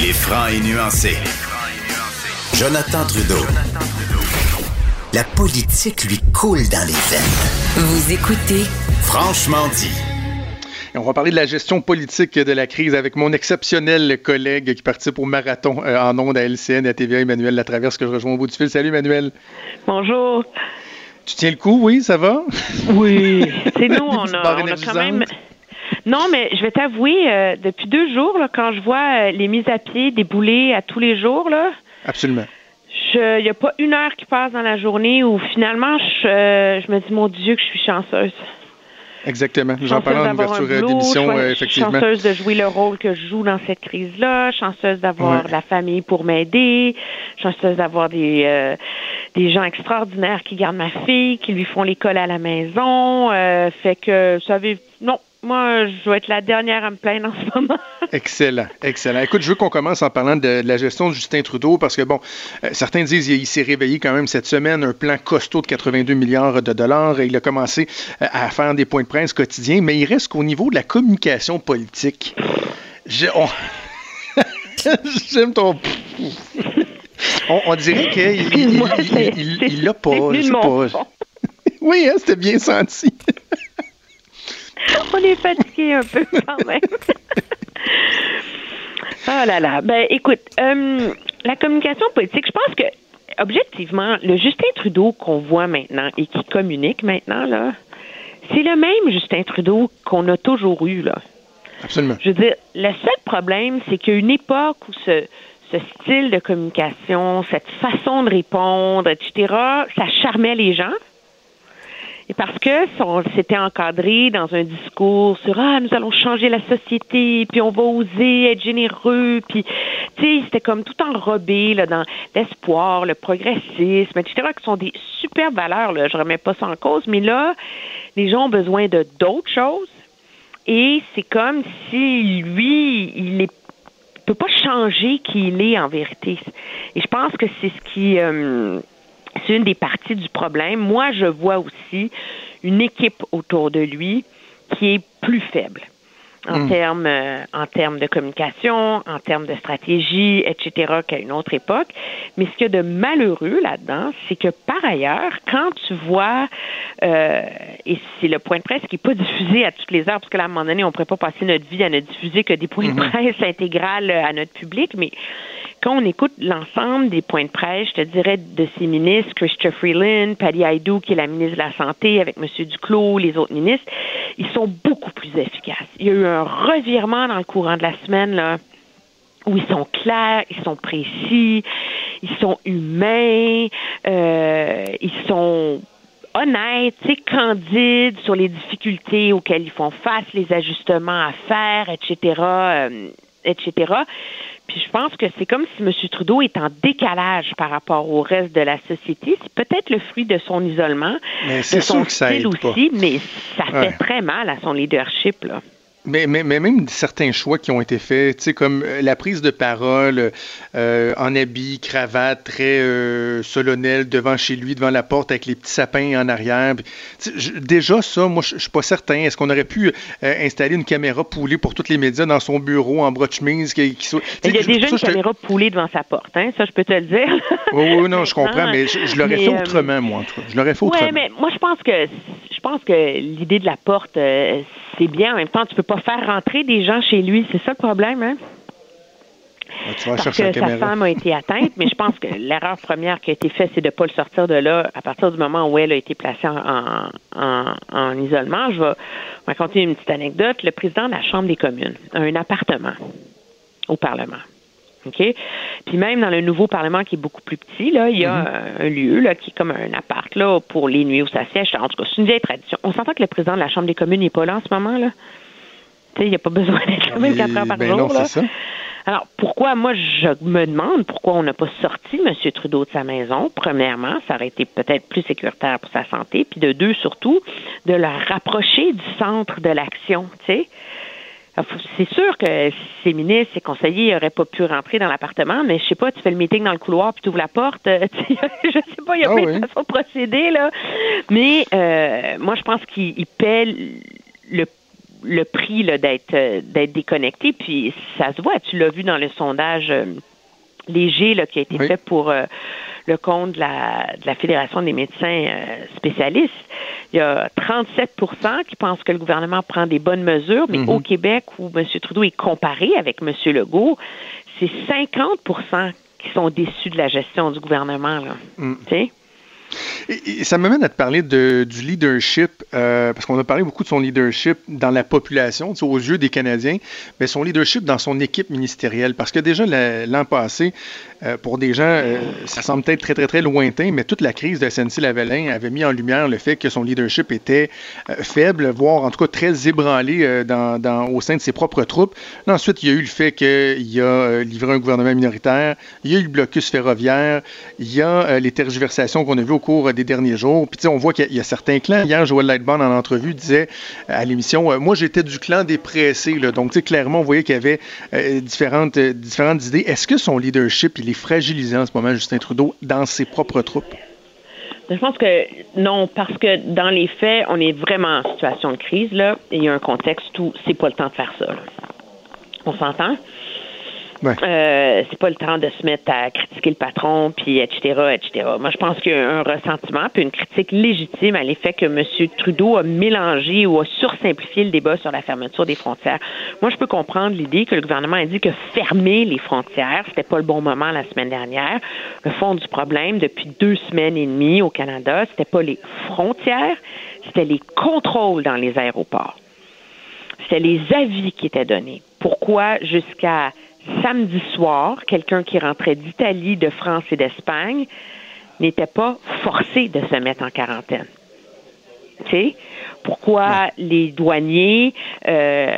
Il est franc et nuancé. Jonathan Trudeau. La politique lui coule dans les veines. Vous écoutez Franchement dit. Et on va parler de la gestion politique de la crise avec mon exceptionnel collègue qui participe au marathon euh, en ondes à LCN et à TVA, Emmanuel Latraverse, que je rejoins au bout du fil. Salut, Emmanuel. Bonjour. Tu tiens le coup, oui, ça va? Oui. C'est nous, on a, on a quand même. Non, mais je vais t'avouer, euh, depuis deux jours, là, quand je vois euh, les mises à pied débouler à tous les jours, là, Absolument. il n'y a pas une heure qui passe dans la journée où finalement je, euh, je me dis, mon Dieu, que je suis chanceuse. Exactement. J'en parlais en ouverture euh, d'émission, euh, effectivement. Chanceuse de jouer le rôle que je joue dans cette crise-là, chanceuse d'avoir Ouais. la famille pour m'aider, chanceuse d'avoir des euh, des gens extraordinaires qui gardent ma fille, qui lui font l'école à la maison. euh, fait que, vous savez, non, moi, je vais être la dernière à me plaindre en ce moment. excellent, excellent. Écoute, je veux qu'on commence en parlant de, la gestion de Justin Trudeau parce que, bon, euh, certains disent qu'il s'est réveillé quand même cette semaine, un plan costaud de 82 milliards de dollars. Et il a commencé euh, à faire des points de presse quotidiens, mais il reste qu'au niveau de la communication politique. J'aime ton. On, dirait qu'il l'a pas. Je pas. oui, hein, c'était bien senti. On est fatigué un peu quand même. oh là là. Ben, écoute, euh, la communication politique, je pense que, objectivement, le Justin Trudeau qu'on voit maintenant et qui communique maintenant, là, c'est le même Justin Trudeau qu'on a toujours eu, là. Absolument. Je veux dire, le seul problème, c'est qu'il y a une époque où ce, ce style de communication, cette façon de répondre, etc., ça charmait les gens. Et parce que c'était encadré dans un discours sur ah nous allons changer la société, puis on va oser être généreux, puis tu sais c'était comme tout enrobé là dans l'espoir, le progressisme, etc. qui sont des super valeurs là. Je remets pas ça en cause, mais là les gens ont besoin de d'autres choses. Et c'est comme si lui, il est peut pas changer qui il est en vérité. Et je pense que c'est ce qui euh, c'est une des parties du problème. Moi, je vois aussi une équipe autour de lui qui est plus faible en hmm. termes euh, en termes de communication, en termes de stratégie, etc. qu'à une autre époque. Mais ce qu'il y a de malheureux là-dedans, c'est que par ailleurs, quand tu vois euh, et c'est le point de presse qui n'est pas diffusé à toutes les heures, parce que là, à un moment donné, on ne pourrait pas passer notre vie à ne diffuser que des points de hmm. presse intégrales à notre public, mais quand on écoute l'ensemble des points de presse, je te dirais de ces ministres, Christopher Freeland, Patty Aydou, qui est la ministre de la Santé, avec M. Duclos, les autres ministres, ils sont beaucoup plus efficaces. Il y a eu un revirement dans le courant de la semaine, là, où ils sont clairs, ils sont précis, ils sont humains, euh, ils sont honnêtes, candides sur les difficultés auxquelles ils font face, les ajustements à faire, etc., euh, etc. Puis je pense que c'est comme si M. Trudeau est en décalage par rapport au reste de la société. C'est peut-être le fruit de son isolement, mais de son style aussi, mais ça fait très mal à son leadership. Là. Mais, mais, mais, même certains choix qui ont été faits, tu sais, comme euh, la prise de parole euh, en habit, cravate, très euh, solennel devant chez lui, devant la porte avec les petits sapins en arrière. déjà, ça, moi, je suis pas certain. Est-ce qu'on aurait pu installer une caméra poulée pour tous les médias dans son bureau en bras de chemise? Qui, Il y a déjà une caméra poulée devant sa porte, hein? ça, je peux te le dire. oui, oui, non, je comprends, ah, mais je, l'aurais fait autrement, moi. Je l'aurais fait autrement. Oui, mais moi, je pense que je pense que l'idée de la porte, c'est bien. En même temps, tu peux pas faire rentrer des gens chez lui. C'est ça le problème, hein? Ah, Parce que sa femme a été atteinte, mais je pense que l'erreur première qui a été faite, c'est de ne pas le sortir de là à partir du moment où elle a été placée en, en, isolement. Je vais raconter une petite anecdote. Le président de la Chambre des communes a un appartement au Parlement. OK? Puis même dans le nouveau Parlement qui est beaucoup plus petit, là, il y a mm-hmm. un lieu là, qui est comme un appart là, pour les nuits où ça siège. En tout cas, c'est une vieille tradition. On s'entend que le président de la Chambre des communes n'est pas là en ce moment, là. Il n'y a pas besoin d'être là même quatre heures par ben jour. là. Alors, pourquoi, moi, je me demande pourquoi on n'a pas sorti M. Trudeau de sa maison? Premièrement, ça aurait été peut-être plus sécuritaire pour sa santé. Puis de deux, surtout, de le rapprocher du centre de l'action, tu sais. Ah, c'est sûr que ces ministres, ces conseillers n'auraient pas pu rentrer dans l'appartement, mais je sais pas, tu fais le meeting dans le couloir puis tu ouvres la porte. je sais pas, il y a ah plein de façons de procéder, là. Mais euh, moi, je pense qu'il paie le le prix d'être d'être déconnecté. Puis ça se voit, tu l'as vu dans le sondage euh, léger là, qui a été fait pour euh, le compte de la, de la Fédération des médecins spécialistes. Il y a 37% qui pensent que le gouvernement prend des bonnes mesures, mais mhm. au Québec, où M. Trudeau est comparé avec M. Legault, c'est 50% qui sont déçus de la gestion du gouvernement. Là. Mm. Et, ça m'amène à te parler du leadership, euh, parce qu'on a parlé beaucoup de son leadership dans la population, aux yeux des Canadiens, mais son leadership dans son équipe ministérielle. Parce que déjà l'an passé, euh, pour des gens, euh, ça semble peut-être très, très, très lointain, mais toute la crise de SNC-Lavalin avait mis en lumière le fait que son leadership était faible, voire en tout cas très ébranlé au sein de ses propres troupes. ensuite, il y a eu le fait qu'il a livré un gouvernement minoritaire, il y a eu le blocus ferroviaire, il y a les tergiversations qu'on a vues au cours cours des derniers jours. Puis, on voit qu'il y, a certains clans. Hier, Joël Lightbond, en entrevue, disait à l'émission Moi, j'étais du clan des pressés. Là. Donc, clairement, on voyait qu'il y avait différentes, différentes idées. Est-ce que son leadership, il est fragilisé en ce moment, Justin Trudeau, dans ses propres troupes? Je pense que non, parce que dans les faits, on est vraiment en situation de crise, là, il y a un contexte où c'est pas le temps de faire ça. On s'entend? Euh, c'est pas le temps de se mettre à critiquer le patron, puis etc., etc. Moi, je pense qu'il y a un ressentiment, puis une critique légitime à l'effet que M. Trudeau a mélangé ou a sursimplifié le débat sur la fermeture des frontières. Moi, je peux comprendre l'idée que le gouvernement a dit que fermer les frontières, c'était pas le bon moment la semaine dernière. Le fond du problème, depuis deux semaines et demie au Canada, c'était pas les frontières, c'était les contrôles dans les aéroports. C'était les avis qui étaient donnés. Pourquoi jusqu'à samedi soir, quelqu'un qui rentrait d'Italie, de France et d'Espagne n'était pas forcé de se mettre en quarantaine. Tu sais? Pourquoi les douaniers euh,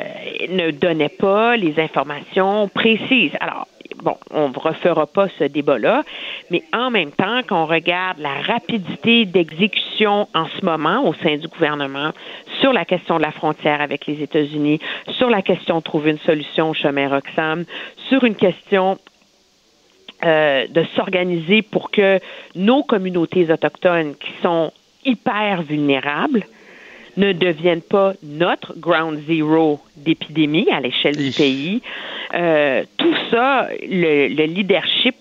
ne donnaient pas les informations précises? Alors, bon, on ne refera pas ce débat-là, mais en même temps, quand on regarde la rapidité d'exécution en ce moment au sein du gouvernement sur la question de la frontière avec les États-Unis, sur la question de trouver une solution au chemin Roxham, sur une question euh, de s'organiser pour que nos communautés autochtones qui sont hyper vulnérables, ne deviennent pas notre ground zero d'épidémie à l'échelle du pays. Euh, tout ça, le, le leadership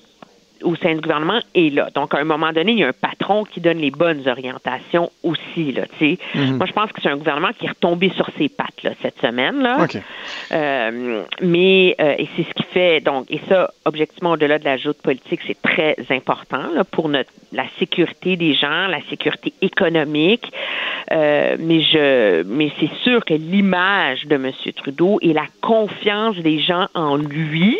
au sein du gouvernement est là. Donc, à un moment donné, il y a un patron qui donne les bonnes orientations aussi. Là, mm Moi, je pense que c'est un gouvernement qui est retombé sur ses pattes là, cette semaine. Là. Euh, mais, euh, et c'est ce qui fait, donc, et ça, objectivement, au-delà de la joute politique, c'est très important là, pour notre, la sécurité des gens, la sécurité économique. Euh, mais je, mais c'est sûr que l'image de M. Trudeau et la confiance des gens en lui,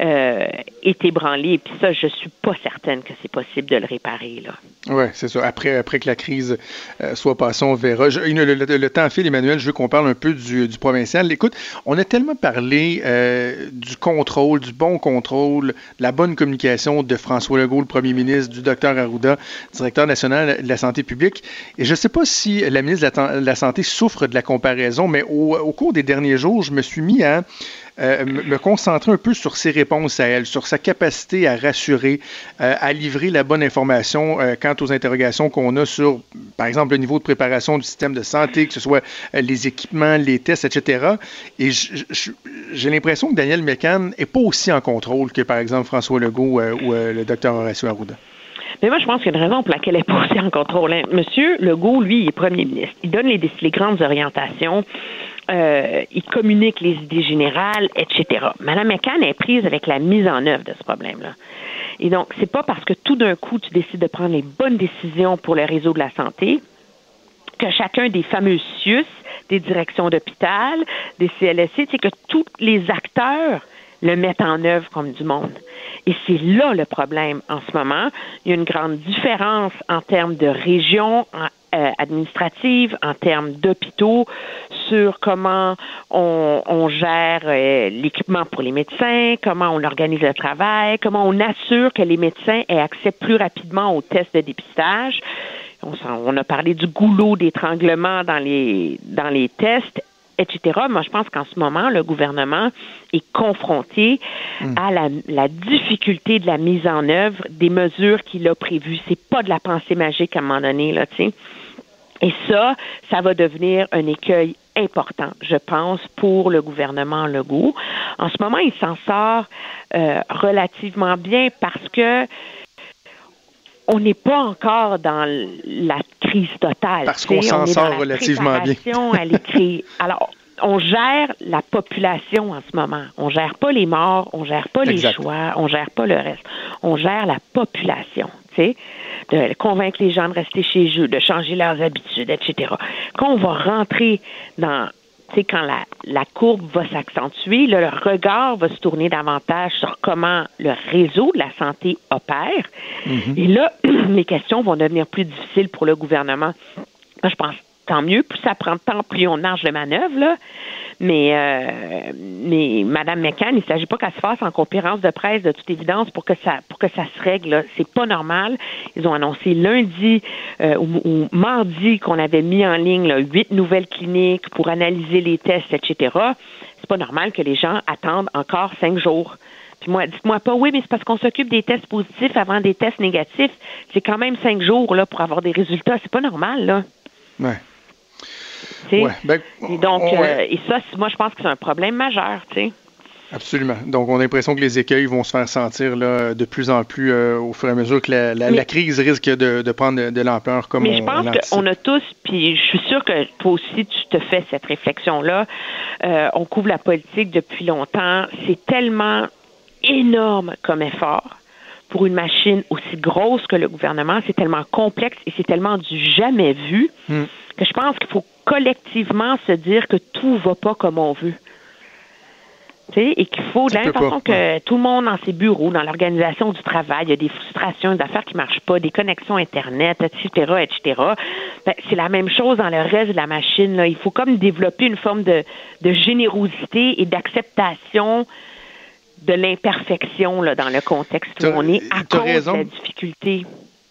euh, est. Et puis ça, je suis pas certaine que c'est possible de le réparer. Oui, c'est ça. Après, après que la crise euh, soit passée, on verra. le, temps file, Emmanuel, je veux qu'on parle un peu du, provincial. Écoute, on a tellement parlé euh, du contrôle, du bon contrôle, de la bonne communication de François Legault, le premier ministre, du docteur Arruda, directeur national de la santé publique. Et je ne sais pas si la ministre de la, Santé souffre de la comparaison, mais au, au cours des derniers jours, je me suis mis à euh, me concentrer un peu sur ses réponses à elle, sur sa capacité à rassurer, euh, à livrer la bonne information euh, quant aux interrogations qu'on a sur, par exemple, le niveau de préparation du système de santé, que ce soit les équipements, les tests, etc. Et j'ai l'impression que Daniel Mécan n'est pas aussi en contrôle que, par exemple, François Legault ou le docteur Horacio Arruda. Mais moi, je pense qu'il y a une raison pour laquelle elle n'est pas aussi en contrôle. Hein. Monsieur Legault, lui, est premier ministre. Il donne les grandes orientations. Euh, il communique les idées générales, etc. Madame McCann est prise avec la mise en œuvre de ce problème-là. Et donc, c'est pas parce que tout d'un coup, tu décides de prendre les bonnes décisions pour le réseau de la santé que chacun des fameux CIUS, des directions d'hôpital, des CLSC, c'est que tous les acteurs le mettent en œuvre comme du monde. Et c'est là le problème en ce moment. Il y a une grande différence en termes de région, euh, administrative, en termes d'hôpitaux, sur comment on, gère euh, l'équipement pour les médecins, comment on organise le travail, comment on assure que les médecins aient accès plus rapidement aux tests de dépistage. On, on a parlé du goulot d'étranglement dans les dans les tests etc. Moi, je pense qu'en ce moment, le gouvernement est confronté hmm. à la, difficulté de la mise en œuvre des mesures qu'il a prévues. C'est pas de la pensée magique à un moment donné, là, tu sais. Et ça, ça va devenir un écueil important, je pense, pour le gouvernement Legault. En ce moment, il s'en sort euh, relativement bien parce que on n'est pas encore dans la crise totale. Parce qu'on s'en sort relativement bien. elle Alors, on gère la population en ce moment. On gère pas les morts, on gère pas les choix, on gère pas le reste. On gère la population, tu sais, de convaincre les gens de rester chez eux, de changer leurs habitudes, etc. Quand on va rentrer dans sais, quand la, la, courbe va s'accentuer, le regard va se tourner davantage sur comment le réseau de la santé opère. Mm-hmm. Et là, les questions vont devenir plus difficiles pour le gouvernement. Moi, je pense tant mieux. Plus ça prend de temps, plus on marge de manœuvre, là. Mais, euh, mais Mme McCann, il ne s'agit pas qu'elle se fasse en conférence de presse, de toute évidence, pour que ça, pour que ça se règle. C'est pas normal. Ils ont annoncé lundi euh, ou, mardi qu'on avait mis en ligne huit nouvelles cliniques pour analyser les tests, etc. C'est pas normal que les gens attendent encore cinq jours. Puis moi, dites-moi pas, oui, mais c'est parce qu'on s'occupe des tests positifs avant des tests négatifs. C'est quand même cinq jours là, pour avoir des résultats. C'est pas normal, là. Ouais. Ben, et donc, euh, et ça, moi, je pense que c'est un problème majeur, tu sais. Absolument. Donc, on a l'impression que les écueils vont se faire sentir là, de plus en plus euh, au fur et à mesure que la, crise risque de, prendre de, l'ampleur comme Mais je pense qu'on a tous, puis je suis sûre que toi aussi, tu te fais cette réflexion-là. Euh, on couvre la politique depuis longtemps. C'est tellement énorme comme effort pour une machine aussi grosse que le gouvernement. C'est tellement complexe et c'est tellement du jamais vu hmm. que je pense qu'il faut collectivement se dire que tout va pas comme on veut. Et qu'il faut, de la même façon que tout le monde dans ses bureaux, dans l'organisation du travail, il y a des frustrations, des affaires qui marchent pas, des connexions Internet, etc., etc. Ben, c'est la même chose dans le reste de la machine. Là. Il faut comme développer une forme de, de générosité et d'acceptation de l'imperfection dans le contexte où on est à cause de la difficulté.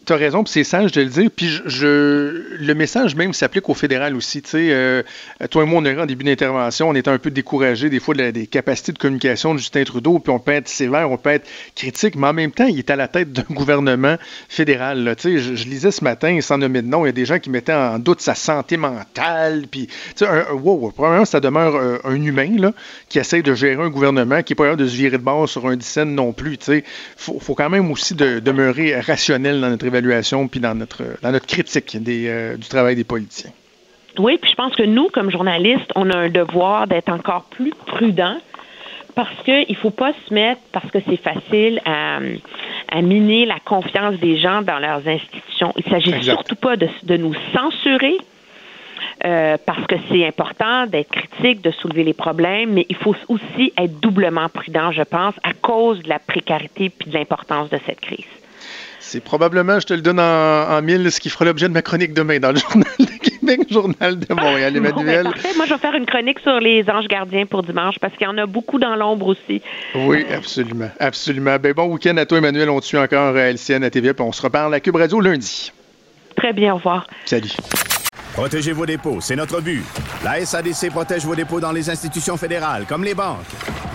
Tu as raison, puis c'est sage de le dire. Puis je, le message même s'applique au fédéral aussi. Euh, toi et moi, on est en début d'intervention, on était un peu découragés des fois des capacités de communication de Justin Trudeau, puis on peut être sévère, on peut être critique, mais en même temps, il est à la tête d'un gouvernement fédéral. Je, lisais ce matin, sans nommer de nom, il y a des gens qui mettaient en doute sa santé mentale, puis tu un, wow, probablement ça demeure euh, un, humain là, qui essaie de gérer un gouvernement qui n'est pas capable de se virer de bord sur un dixaine non plus. Tu sais, faut, faut quand même aussi de, demeurer rationnel dans notre évaluation puis dans notre, dans notre critique des, euh, du travail des politiciens. Oui, puis je pense que nous, comme journalistes, on a un devoir d'être encore plus prudents parce qu'il ne faut pas se mettre, parce que c'est facile à, à, miner la confiance des gens dans leurs institutions. Il ne s'agit surtout pas de, de nous censurer, euh, parce que c'est important d'être critique, de soulever les problèmes, mais il faut aussi être doublement prudent, je pense, à cause de la précarité puis de l'importance de cette crise. C'est probablement, je te le donne en, mille, ce qui fera l'objet de ma chronique demain dans le Journal de Québec, Journal de Montréal, ben, Emmanuel. Moi, je vais faire une chronique sur les anges gardiens pour dimanche parce qu'il y en a beaucoup dans l'ombre aussi. Oui, absolument. Absolument. Ben, bon week-end à toi, Emmanuel. On te suit encore à LCN, à TV, puis on se reparle à Cube Radio lundi. Très bien, au revoir. Salut. Protégez vos dépôts, c'est notre but. La SADC protège vos dépôts dans les institutions fédérales, comme les banques.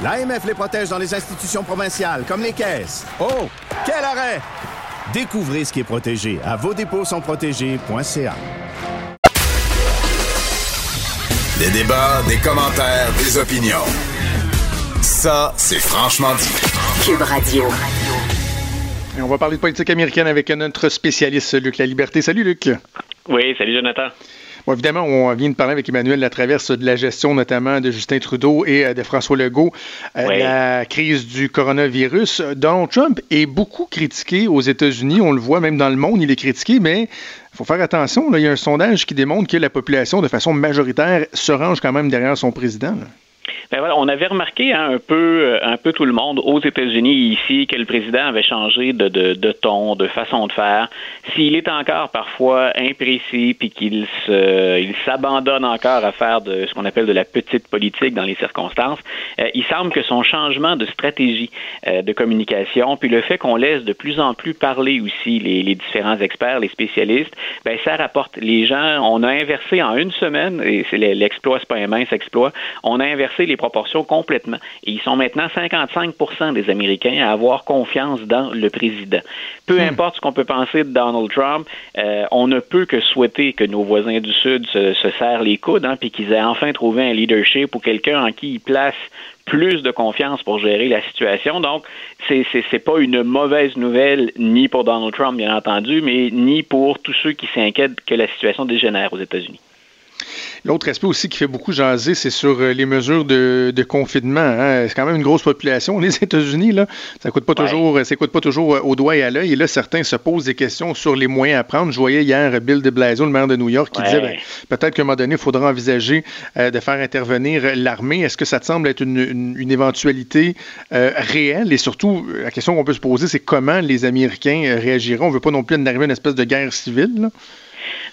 L'AMF les protège dans les institutions provinciales, comme les caisses. Oh, quel arrêt! Découvrez ce qui est protégé à vos dépôts sont protégés.ca. Des débats, des commentaires, des opinions. Ça, c'est franchement dit. Cube Radio. Et on va parler de politique américaine avec notre spécialiste Luc La Liberté. Salut Luc. Oui, salut Jonathan évidemment, on vient de parler avec Emmanuel la traverse de la gestion notamment de Justin Trudeau et euh, de François Legault, euh, la crise du coronavirus. Donald Trump est beaucoup critiqué aux États-Unis, on le voit même dans le monde, il est critiqué, mais il faut faire attention, il y a un sondage qui démontre que la population, de façon majoritaire, se range quand même derrière son président. Ben voilà, on avait remarqué hein, un peu, euh, un peu tout le monde aux États-Unis ici que le président avait changé de, de, de ton, de façon de faire. S'il est encore parfois imprécis puis qu'il se, il s'abandonne encore à faire de ce qu'on appelle de la petite politique dans les circonstances, euh, il semble que son changement de stratégie euh, de communication puis le fait qu'on laisse de plus en plus parler aussi les, les différents experts, les spécialistes, ben ça rapporte. Les gens, on a inversé en une semaine et c'est l'exploit, c'est pas un mince exploit. On a inversé les proportions complètement. Et ils sont maintenant 55 des Américains à avoir confiance dans le président. Peu hmm. importe ce qu'on peut penser de Donald Trump, euh, on ne peut que souhaiter que nos voisins du Sud se, serrent les coudes, hein, puis qu'ils aient enfin trouvé un leadership ou quelqu'un en qui ils placent plus de confiance pour gérer la situation. Donc, c'est c'est pas une mauvaise nouvelle ni pour Donald Trump, bien entendu, mais ni pour tous ceux qui s'inquiètent que la situation dégénère aux États-Unis. L'autre aspect aussi qui fait beaucoup jaser, c'est sur euh, les mesures de, confinement. Hein. C'est quand même une grosse population. Les États-Unis, là, ça coûte pas toujours, ça coûte pas toujours euh, au doigt et à l'œil. Et là, certains se posent des questions sur les moyens à prendre. Je voyais hier Bill de Blasio, le maire de New York, qui disait ben, peut-être qu'à un moment donné, il faudra envisager euh, de faire intervenir l'armée. Est-ce que ça te semble être une, éventualité réelle? Et surtout, la question qu'on peut se poser, c'est comment les Américains réagiront. On ne veut pas non plus en arriver à une espèce de guerre civile.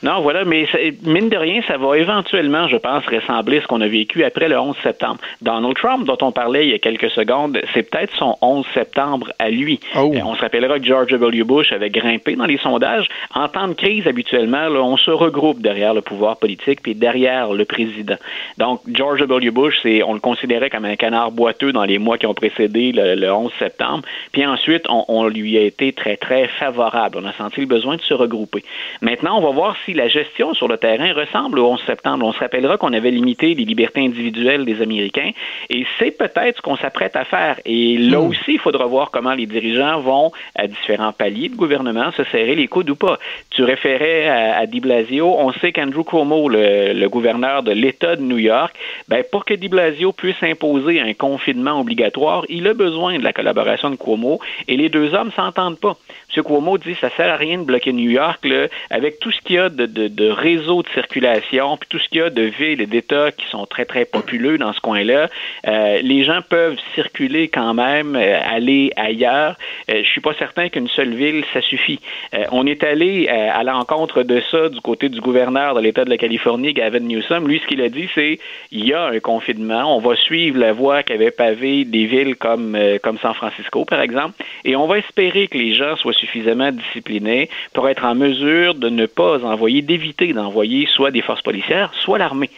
Non, voilà, mais mine de rien, ça va éventuellement, je pense, ressembler à ce qu'on a vécu après le 11 septembre. Donald Trump, dont on parlait il y a quelques secondes, c'est peut-être son 11 septembre à lui. Euh, on se rappellera que George W. Bush avait grimpé dans les sondages. En temps de crise, habituellement, là, on se regroupe derrière le pouvoir politique puis derrière le président. Donc, George W. Bush, c'est, on le considérait comme un canard boiteux dans les mois qui ont précédé le, le 11 septembre. Puis ensuite, on, on lui a été très, très favorable. On a senti le besoin de se regrouper. Maintenant, on va voir si la gestion sur le terrain ressemble au 11 septembre. On se rappellera qu'on avait limité les libertés individuelles des Américains et c'est peut-être ce qu'on s'apprête à faire. Et là Hmm. aussi, il faudra voir comment les dirigeants vont, à différents paliers de gouvernement, se serrer les coudes ou pas. Tu référais à, à Di Blasio. On sait qu'Andrew Cuomo, le, le gouverneur de l'État de New York, ben, pour que Di Blasio puisse imposer un confinement obligatoire, il a besoin de la collaboration de Cuomo et les deux hommes s'entendent pas. M. Cuomo dit ça sert à rien de bloquer New York là, avec tout ce qu'il y a de, de, de réseaux de circulation, puis tout ce qu'il y a de villes et d'États qui sont très, très populeux dans ce coin-là. Euh, les gens peuvent circuler quand même, euh, aller ailleurs. Euh, je suis pas certain qu'une seule ville, ça suffit. Euh, on est allé à l'encontre de ça du côté du gouverneur de l'État de la Californie, Gavin Newsom. Lui, ce qu'il a dit, c'est il y a un confinement. On va suivre la voie qu'avaient pavé des villes comme, comme San Francisco, par exemple, et on va espérer que les gens soient suffisamment disciplinés pour être en mesure de ne pas envoyer, d'éviter d'envoyer soit des forces policières, soit l'armée.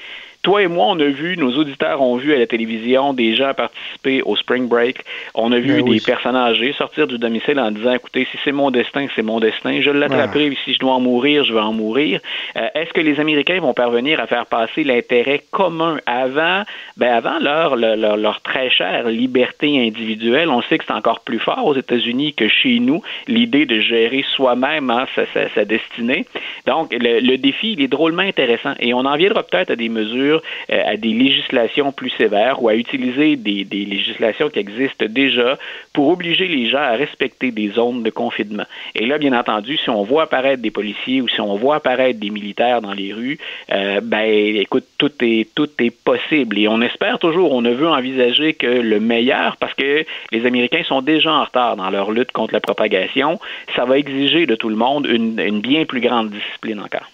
Toi et moi, on a vu, nos auditeurs ont vu à la télévision des gens participer au Spring Break. On a vu Ben des personnes âgées sortir du domicile en disant, écoutez, si c'est mon destin, c'est mon destin. Je l'attraperai. Si je dois en mourir, je vais en mourir. Euh, Est-ce que les Américains vont parvenir à faire passer l'intérêt commun avant, ben avant leur, leur, leur- leur très chère liberté individuelle? On sait que c'est encore plus fort aux États-Unis que chez nous, l'idée de gérer soi-même hein, sa, sa- sa destinée. Donc, le, le défi, il est drôlement intéressant. Et on en viendra peut-être à des mesures, euh, à des législations plus sévères ou à utiliser des, législations qui existent déjà pour obliger les gens à respecter des zones de confinement. Et là, bien entendu, si on voit apparaître des policiers ou si on voit apparaître des militaires dans les rues, euh, ben, écoute, tout est, tout est possible. Et on espère toujours, on ne veut envisager que le meilleur parce que les Américains sont déjà en retard dans leur lutte contre la propagation. Ça va exiger de tout le monde une, une bien plus grande discipline encore.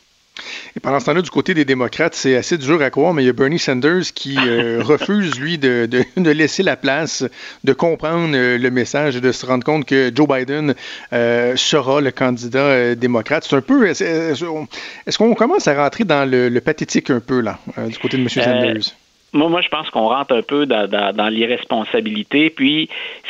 Et pendant ce temps-là, du côté des démocrates, c'est assez dur à croire, mais il y a Bernie Sanders qui euh, refuse, lui, de, de- de laisser la place, de comprendre euh, le message et de se rendre compte que Joe Biden euh, sera le candidat démocrate. C'est un peu. Est-ce qu'on commence à rentrer dans le, le pathétique un peu, là, du côté de M. Sanders? Moi, moi, je pense qu'on rentre un peu dans, dans, dans l'irresponsabilité. Puis,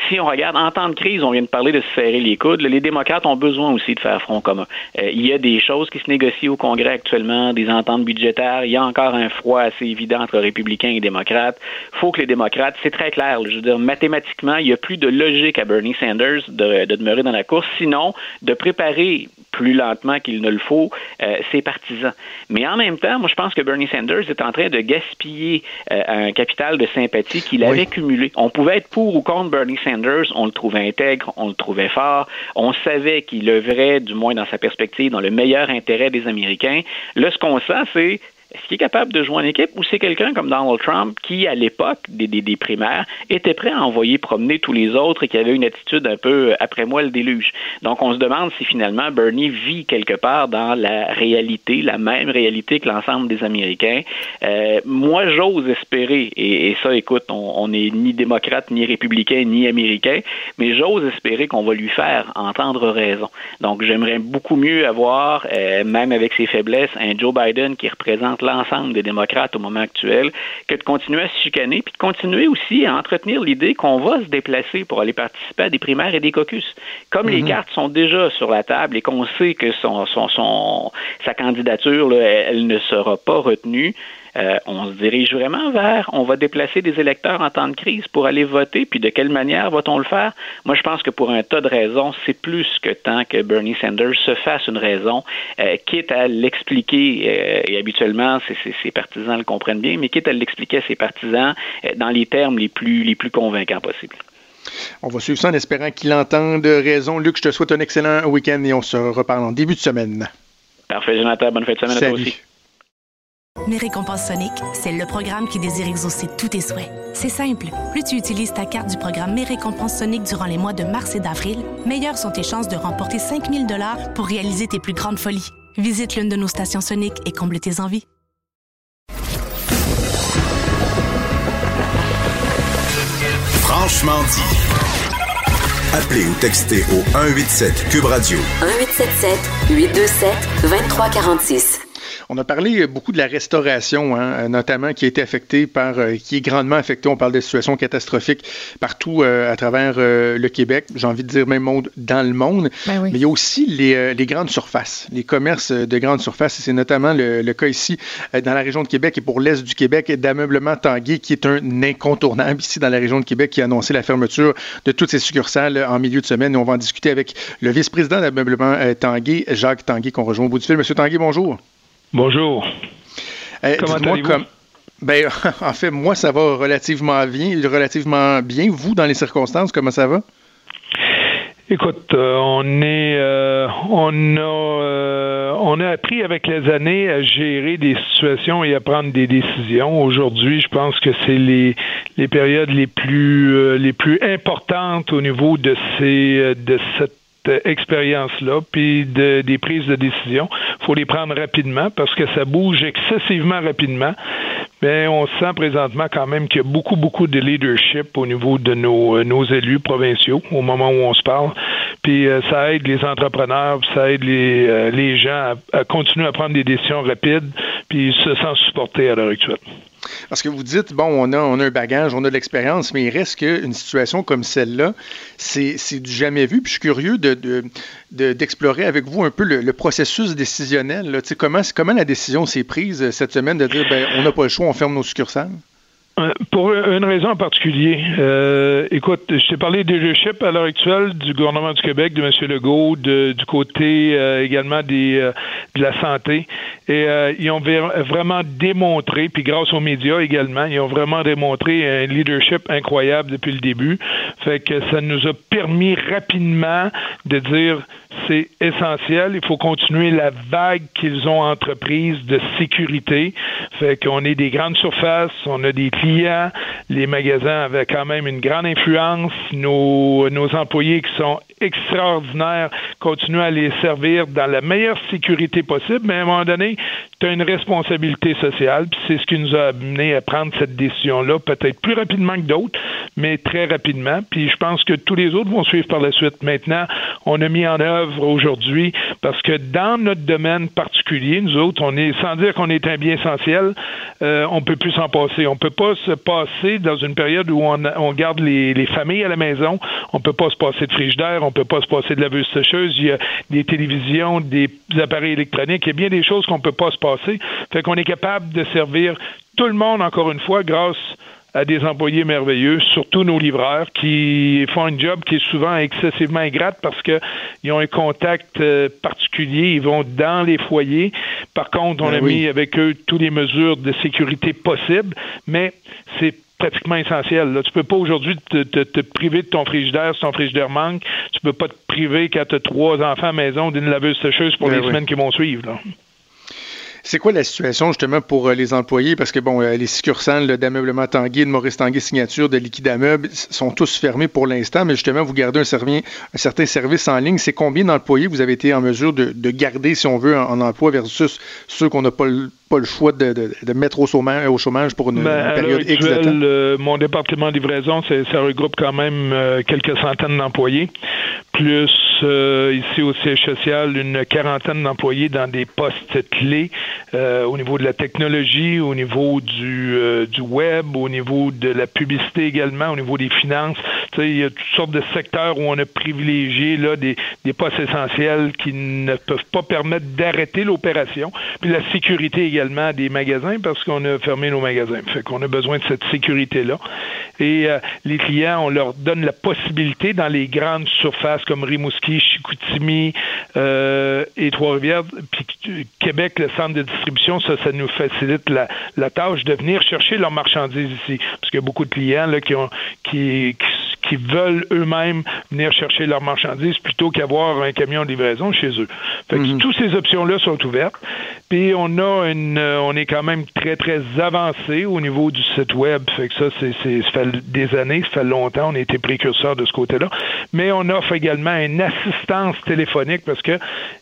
si on regarde, en temps de crise, on vient de parler de se serrer les coudes. Les démocrates ont besoin aussi de faire front commun. Euh, il y a des choses qui se négocient au Congrès actuellement, des ententes budgétaires. Il y a encore un froid assez évident entre républicains et démocrates. faut que les démocrates, c'est très clair. je veux dire, mathématiquement, il n'y a plus de logique à Bernie Sanders de, de demeurer dans la course, sinon de préparer plus lentement qu'il ne le faut euh, ses partisans. Mais en même temps, moi, je pense que Bernie Sanders est en train de gaspiller euh, un capital de sympathie qu'il avait cumulé. On pouvait être pour ou contre Bernie Sanders, on le trouvait intègre, on le trouvait fort, on savait qu'il œuvrait, du moins dans sa perspective, dans le meilleur intérêt des Américains. Là, ce qu'on sent, c'est est-ce qu'il est capable de jouer en équipe ou c'est quelqu'un comme Donald Trump qui, à l'époque des, des, primaires, était prêt à envoyer promener tous les autres et qui avait une attitude un peu euh, après moi le déluge? Donc on se demande si finalement Bernie vit quelque part dans la réalité, la même réalité que l'ensemble des Américains. Euh, moi, j'ose espérer, et, et ça, écoute, on n'est ni démocrate, ni républicain, ni américain, mais j'ose espérer qu'on va lui faire entendre raison. Donc j'aimerais beaucoup mieux avoir, euh, même avec ses faiblesses, un Joe Biden qui représente l'ensemble des démocrates au moment actuel, que de continuer à se chicaner, puis de continuer aussi à entretenir l'idée qu'on va se déplacer pour aller participer à des primaires et des caucus. Comme les Mhm. cartes sont déjà sur la table et qu'on sait que son, son, son, sa candidature, là, elle, elle ne sera pas retenue, euh, on se dirige vraiment vers, on va déplacer des électeurs en temps de crise pour aller voter, puis de quelle manière va-t-on le faire? Moi, je pense que pour un tas de raisons, c'est plus que temps que Bernie Sanders se fasse une raison, euh, quitte à l'expliquer, euh, et habituellement, ses, ses, ses partisans le comprennent bien, mais quitte à l'expliquer à ses partisans dans les termes les plus, les plus convaincants possibles. On va suivre ça en espérant qu'il entende raison. Luc, je te souhaite un excellent week-end et on se reparle en début de semaine. Parfait, Jonathan. Bonne fête de semaine Salut. à toi aussi. Mes récompenses Sonic, c'est le programme qui désire exaucer tous tes souhaits. C'est simple. Plus tu utilises ta carte du programme Mes récompenses Sonic durant les mois de mars et d'avril, meilleures sont tes chances de remporter 5000 dollars pour réaliser tes plus grandes folies. Visite l'une de nos stations Sonic et comble tes envies. Franchement dit. Appelez ou textez au 187 Cube Radio. 1877 827 2346. On a parlé beaucoup de la restauration, hein, notamment qui a été affectée par, euh, qui est grandement affectée. On parle de situations catastrophiques partout euh, à travers euh, le Québec. J'ai envie de dire même monde dans le monde. Ben oui. Mais il y a aussi les, les, grandes surfaces, les commerces de grandes surfaces. C'est notamment le, le, cas ici dans la région de Québec et pour l'est du Québec d'ameublement Tanguay, qui est un incontournable ici dans la région de Québec, qui a annoncé la fermeture de toutes ses succursales en milieu de semaine. Et on va en discuter avec le vice-président d'ameublement Tanguay, Jacques Tanguay, qu'on rejoint au bout du fil. Monsieur Tanguay, bonjour. Bonjour. Euh, Comment allez-vous? Comme... Ben, en fait, moi, ça va relativement bien, relativement bien. Vous, dans les circonstances, comment ça va? Écoute, euh, on est, euh, on a, euh, on a appris avec les années à gérer des situations et à prendre des décisions. Aujourd'hui, je pense que c'est les, les périodes les plus, les plus importantes au niveau de ces, de cette expérience-là, puis de, des prises de décision. Faut les prendre rapidement parce que ça bouge excessivement rapidement. Mais on sent présentement quand même qu'il y a beaucoup, beaucoup de leadership au niveau de nos, nos élus provinciaux au moment où on se parle. Puis euh, ça aide les entrepreneurs, ça aide les, euh, les gens à, à, continuer à prendre des décisions rapides, puis se sentent supportés à l'heure actuelle. Parce que vous dites, bon, on a, a un bagage, on a de l'expérience, mais il reste qu'une situation comme celle-là, c'est du jamais vu. Puis je suis curieux d'explorer de, de, avec vous un peu le, processus décisionnel. Comment, comment la décision s'est prise cette semaine de dire, ben, on n'a pas le choix, on ferme nos succursales? Pour une raison en particulier. Euh, écoute, je t'ai parlé des leadership à l'heure actuelle du gouvernement du Québec, de M. Legault, de, du côté euh, également des, euh, de la santé. Et euh, ils ont vraiment démontré, puis grâce aux médias également, ils ont vraiment démontré un leadership incroyable depuis le début. Fait que ça nous a permis rapidement de dire c'est essentiel. Il faut continuer la vague qu'ils ont entreprise de sécurité. Fait qu'on est des grandes surfaces, on a des clients, les magasins avaient quand même une grande influence. Nos, nos employés qui sont extraordinaires continuent à les servir dans la meilleure sécurité possible, mais à un moment donné, tu as une responsabilité sociale, puis c'est ce qui nous a amené à prendre cette décision-là, peut-être plus rapidement que d'autres, mais très rapidement. Puis je pense que tous les autres vont suivre par la suite. Maintenant, on a mis en œuvre aujourd'hui, parce que dans notre domaine particulier, nous autres, on est, sans dire qu'on est un bien essentiel, euh, on peut plus s'en passer. On peut pas se passer dans une période où on, on garde les, les, familles à la maison, on peut pas se passer de frigidaire, on peut pas se passer de laveuse sécheuse, il y a des télévisions, des appareils électroniques, il y a bien des choses qu'on peut pas se passer. Fait qu'on est capable de servir tout le monde, encore une fois, grâce à des employés merveilleux, surtout nos livreurs, qui font un job qui est souvent excessivement ingrate parce qu'ils ont un contact euh, particulier, ils vont dans les foyers. Par contre, on ben a oui. mis avec eux toutes les mesures de sécurité possibles, mais c'est pratiquement essentiel. Là. Tu peux pas aujourd'hui te, te, te, priver de ton frigidaire si ton frigidaire manque. Tu peux pas te priver quand tu as trois enfants à maison d'une laveuse sécheuse pour ben les oui. semaines qui vont suivre. Là. C'est quoi la situation justement pour euh, les employés? Parce que bon, euh, les succursales d'ameublement Tanguy, de Maurice Tanguy Signature, de Liquide Ameuble sont tous fermés pour l'instant, mais justement, vous gardez un, servi, un certain service en ligne. C'est combien d'employés vous avez été en mesure de, de garder, si on veut, en, en emploi versus ceux qu'on n'a pas le pas le choix de, de, de mettre au chômage, au chômage pour une, ben, une période X de temps? Euh, mon département de livraison, ça regroupe quand même euh, quelques centaines d'employés, plus euh, ici au siège social une quarantaine d'employés dans des postes clés euh, au niveau de la technologie, au niveau du, euh, du web, au niveau de la publicité également, au niveau des finances. Il y a toutes sortes de secteurs où on a privilégié là, des, des postes essentiels qui ne peuvent pas permettre d'arrêter l'opération. Puis la sécurité également également des magasins parce qu'on a fermé nos magasins. Fait qu'on a besoin de cette sécurité-là. Et euh, les clients, on leur donne la possibilité dans les grandes surfaces comme Rimouski, Chicoutimi euh, et Trois-Rivières, puis Québec, le centre de distribution, ça, ça nous facilite la, la tâche de venir chercher leurs marchandises ici. Parce qu'il y a beaucoup de clients là, qui, ont, qui, qui, qui veulent eux-mêmes venir chercher leurs marchandises plutôt qu'avoir un camion de livraison chez eux. Fait que mm -hmm. toutes ces options-là sont ouvertes. Puis on a une, euh, on est quand même très très avancé au niveau du site web. Fait que ça, c'est, c'est, ça fait des années, ça fait longtemps, on a été précurseur de ce côté-là. Mais on offre également une assistance téléphonique parce que,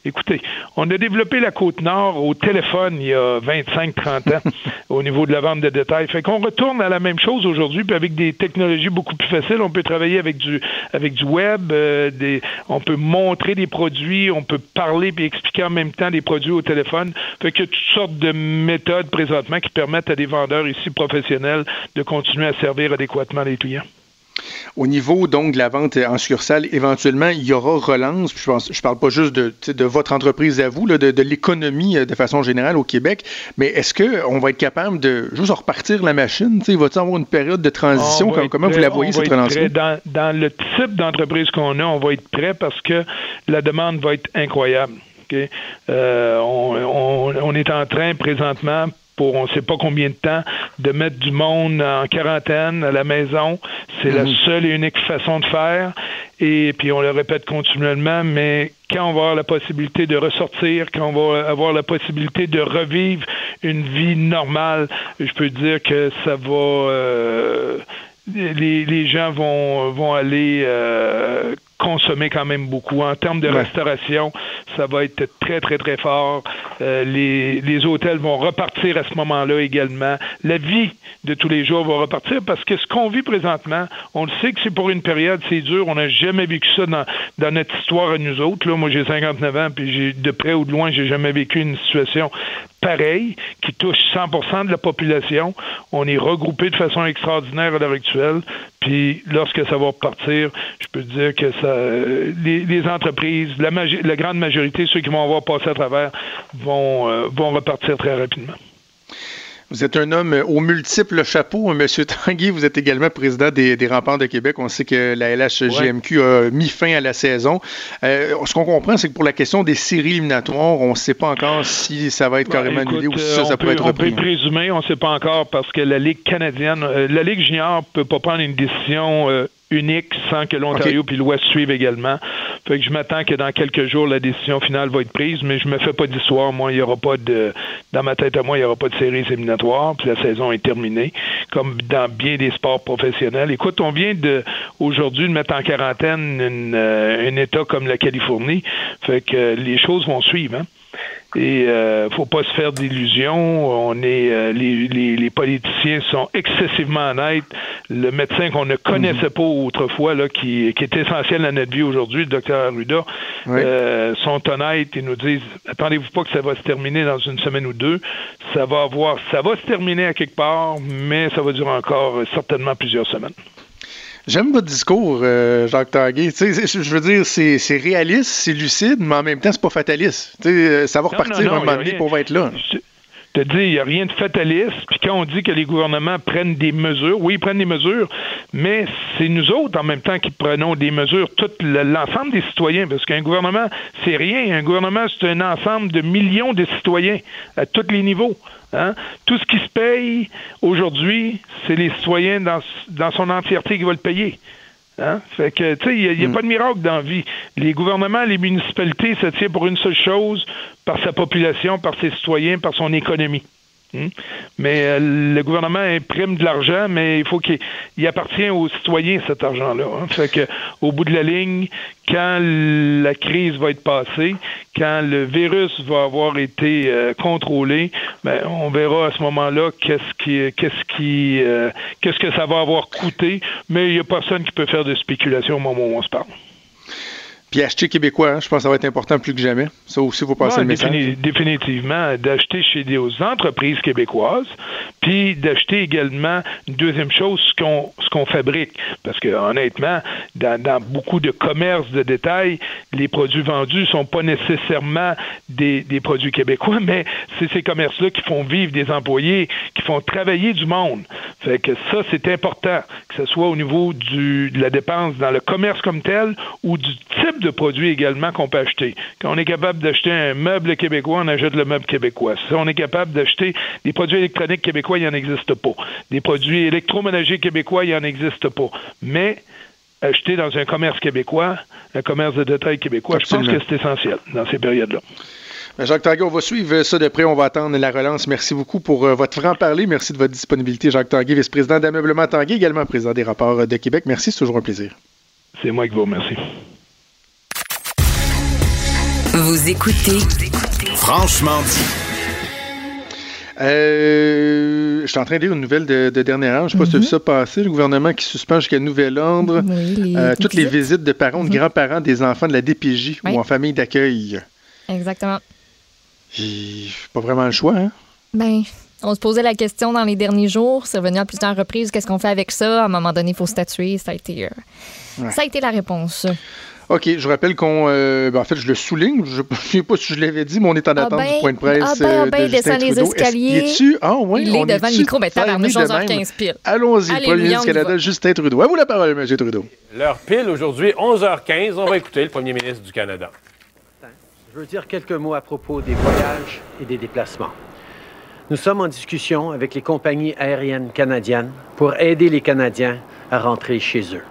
écoutez, on a développé la côte nord au téléphone il y a 25-30 ans au niveau de la vente de détails. Fait qu'on retourne à la même chose aujourd'hui, puis avec des technologies beaucoup plus faciles, on peut travailler avec du avec du web, euh, on peut montrer des produits, on peut parler puis expliquer en même temps des produits au téléphone. Fait que toutes sortes de méthodes présentement qui permettent à des vendeurs ici professionnels de continuer à servir adéquatement les clients. Au niveau donc de la vente en succursale, éventuellement, il y aura relance. Je ne je parle pas juste de, de votre entreprise à vous, là, de, de l'économie euh, de façon générale au Québec, mais est-ce qu'on va être capable de juste repartir la machine? Il va-t-il avoir une période de transition? Comme, comment vous la voyez, cette relance dans, dans, le type d'entreprise qu'on a, on va être prêt parce que la demande va être incroyable. Okay? Euh, on, on, on est en train présentement pour on ne sait pas combien de temps de mettre du monde en quarantaine à la maison. C'est la seule et unique façon de faire. Et puis on le répète continuellement, mais quand on va avoir la possibilité de ressortir, quand on va avoir la possibilité de revivre une vie normale, je peux dire que ça va euh, les, les gens vont vont aller euh, consommer quand même beaucoup. En termes de Ouais. restauration, ça va être très, très, très fort. Euh, les, les hôtels vont repartir à ce moment-là également. La vie de tous les jours va repartir parce que ce qu'on vit présentement, on le sait que c'est pour une période, c'est dur. On n'a jamais vécu ça dans, dans notre histoire à nous autres. Là, moi, j'ai 59 ans, puis j'ai de près ou de loin, j'ai jamais vécu une situation pareille qui touche 100% de la population. On est regroupé de façon extraordinaire à l'heure actuelle. Puis lorsque ça va repartir, je peux dire que ça, euh, les, entreprises, la, grande majorité, ceux qui vont avoir passé à travers, vont, euh, vont repartir très rapidement. Vous êtes un homme aux multiples chapeaux, Monsieur Tanguy. Vous êtes également président des, des Remparts de Québec. On sait que la LHGMQ a mis fin à la saison. Euh, ce qu'on comprend, c'est que pour la question des séries éliminatoires, on ne sait pas encore si ça va être carrément Écoute, annulé ou si ça, ça peut, peut, être on peut repris. présumer, on ne sait pas encore parce que la Ligue canadienne, euh, la Ligue junior peut pas prendre une décision euh, unique sans que l'Ontario puis l'Ouest suivent également. Fait que je m'attends que dans quelques jours, la décision finale va être prise, mais je me fais pas d'histoire. Moi, il y aura pas de, dans ma tête à moi, il y aura pas de séries éliminatoires, puis la saison est terminée, comme dans bien des sports professionnels. Écoute, on vient de, aujourd'hui, de mettre en quarantaine une, euh, un État comme la Californie. Fait que euh, les choses vont suivre, hein. Et euh, faut pas se faire d'illusions. On est euh, les, les, les politiciens sont excessivement honnêtes. Le médecin qu'on ne connaissait pas autrefois, là, qui, qui est essentiel à notre vie aujourd'hui, le docteur Arruda, euh, sont honnêtes et nous disent attendez-vous pas que ça va se terminer dans une semaine ou deux. Ça va avoir ça va se terminer à quelque part, mais ça va durer encore euh, certainement plusieurs semaines. J'aime votre discours, euh, Jacques Tanguay. Je veux dire, c'est c'est réaliste, c'est lucide, mais en même temps, c'est pas fataliste. Euh, ça va Non, repartir non, non, un moment donné pour être là. te dis, il n'y a rien de fataliste. Puis quand on dit que les gouvernements prennent des mesures, oui, ils prennent des mesures, mais c'est nous autres en même temps qui prenons des mesures, tout le- l'ensemble des citoyens, parce qu'un gouvernement, c'est rien. Un gouvernement, c'est un ensemble de millions de citoyens à tous les niveaux. Hein? Tout ce qui se paye aujourd'hui, c'est les citoyens dans, dans son entièreté qui vont le payer. Hein? Fait que, tu sais, il n'y a, pas de miracle dans la vie. Les gouvernements, les municipalités, ça tient pour une seule chose, par sa population, par ses citoyens, par son économie. Hmm? Mais euh, le gouvernement imprime de l'argent, mais il faut qu'il il appartient aux citoyens cet argent-là. hein. Fait que au bout de la ligne, quand la crise va être passée, quand le virus va avoir été euh, contrôlé, ben, on verra à ce moment-là qu'est-ce qui qu'est-ce qui euh, qu'est-ce que ça va avoir coûté, mais il n'y a personne qui peut faire de spéculation au moment où on se parle. Puis acheter québécois, hein, je pense que ça va être important plus que jamais. Ça aussi, il faut passer Ouais, le message. défini- définitivement, d'acheter chez des entreprises québécoises, puis d'acheter également une deuxième chose, ce qu'on ce qu'on fabrique. Parce que honnêtement, dans, dans beaucoup de commerces de détail, les produits vendus sont pas nécessairement des, des produits québécois, mais c'est ces commerces-là qui font vivre des employés, qui font travailler du monde. Fait que ça, c'est important, que ce soit au niveau du, de la dépense dans le commerce comme tel ou du type de produit également qu'on peut acheter. Quand on est capable d'acheter un meuble québécois, on achète le meuble québécois. Si on est capable d'acheter des produits électroniques québécois, il n'y en existe pas. Des produits électroménagers québécois, il n'y en existe pas. Mais acheter dans un commerce québécois, un commerce de détail québécois, je pense que c'est essentiel dans ces périodes-là. Ben, Jacques Tanguay, on va suivre ça de près. On va attendre la relance. Merci beaucoup pour euh, votre franc-parler. Merci de votre disponibilité, Jacques Tanguay, vice-président d'Ameublement Tanguay, également président des rapports de Québec. Merci, c'est toujours un plaisir. C'est moi qui vous remercie. Vous écoutez Franchement dit. Euh, je suis en train de lire une nouvelle de, de dernière heure. Je ne sais pas si tu as vu ça passer. Le gouvernement qui suspend jusqu'à nouvel ordre Oui, les- euh, toutes les visites. de parents ou de grands-parents des enfants de la DPJ Oui. ou en famille d'accueil. Exactement. J'ai pas vraiment le choix, hein? Ben, on se posait la question dans les derniers jours. C'est revenu à plusieurs reprises. Qu'est-ce qu'on fait avec ça? À un moment donné, il faut statuer. Ça a été, euh, Ouais. ça a été la réponse. OK, je rappelle qu'on. euh, ben, en fait, je le souligne. Je ne sais pas si je l'avais dit, mais on est en Ah attente ben, du point de presse. ah ben, ah euh, ben, de il descend les escaliers. Il est-tu? Ah, ouais, Il est on devant le micro, ben, tabarnouche, timé de 11h15 pile. Allons-y, Premier ministre du Canada. Justin Trudeau. À vous la parole, M. Trudeau. L'heure pile aujourd'hui, 11h15. On va écouter le premier ministre du Canada. Je veux dire quelques mots à propos des voyages et des déplacements. Nous sommes en discussion avec les compagnies aériennes canadiennes pour aider les Canadiens à rentrer chez eux.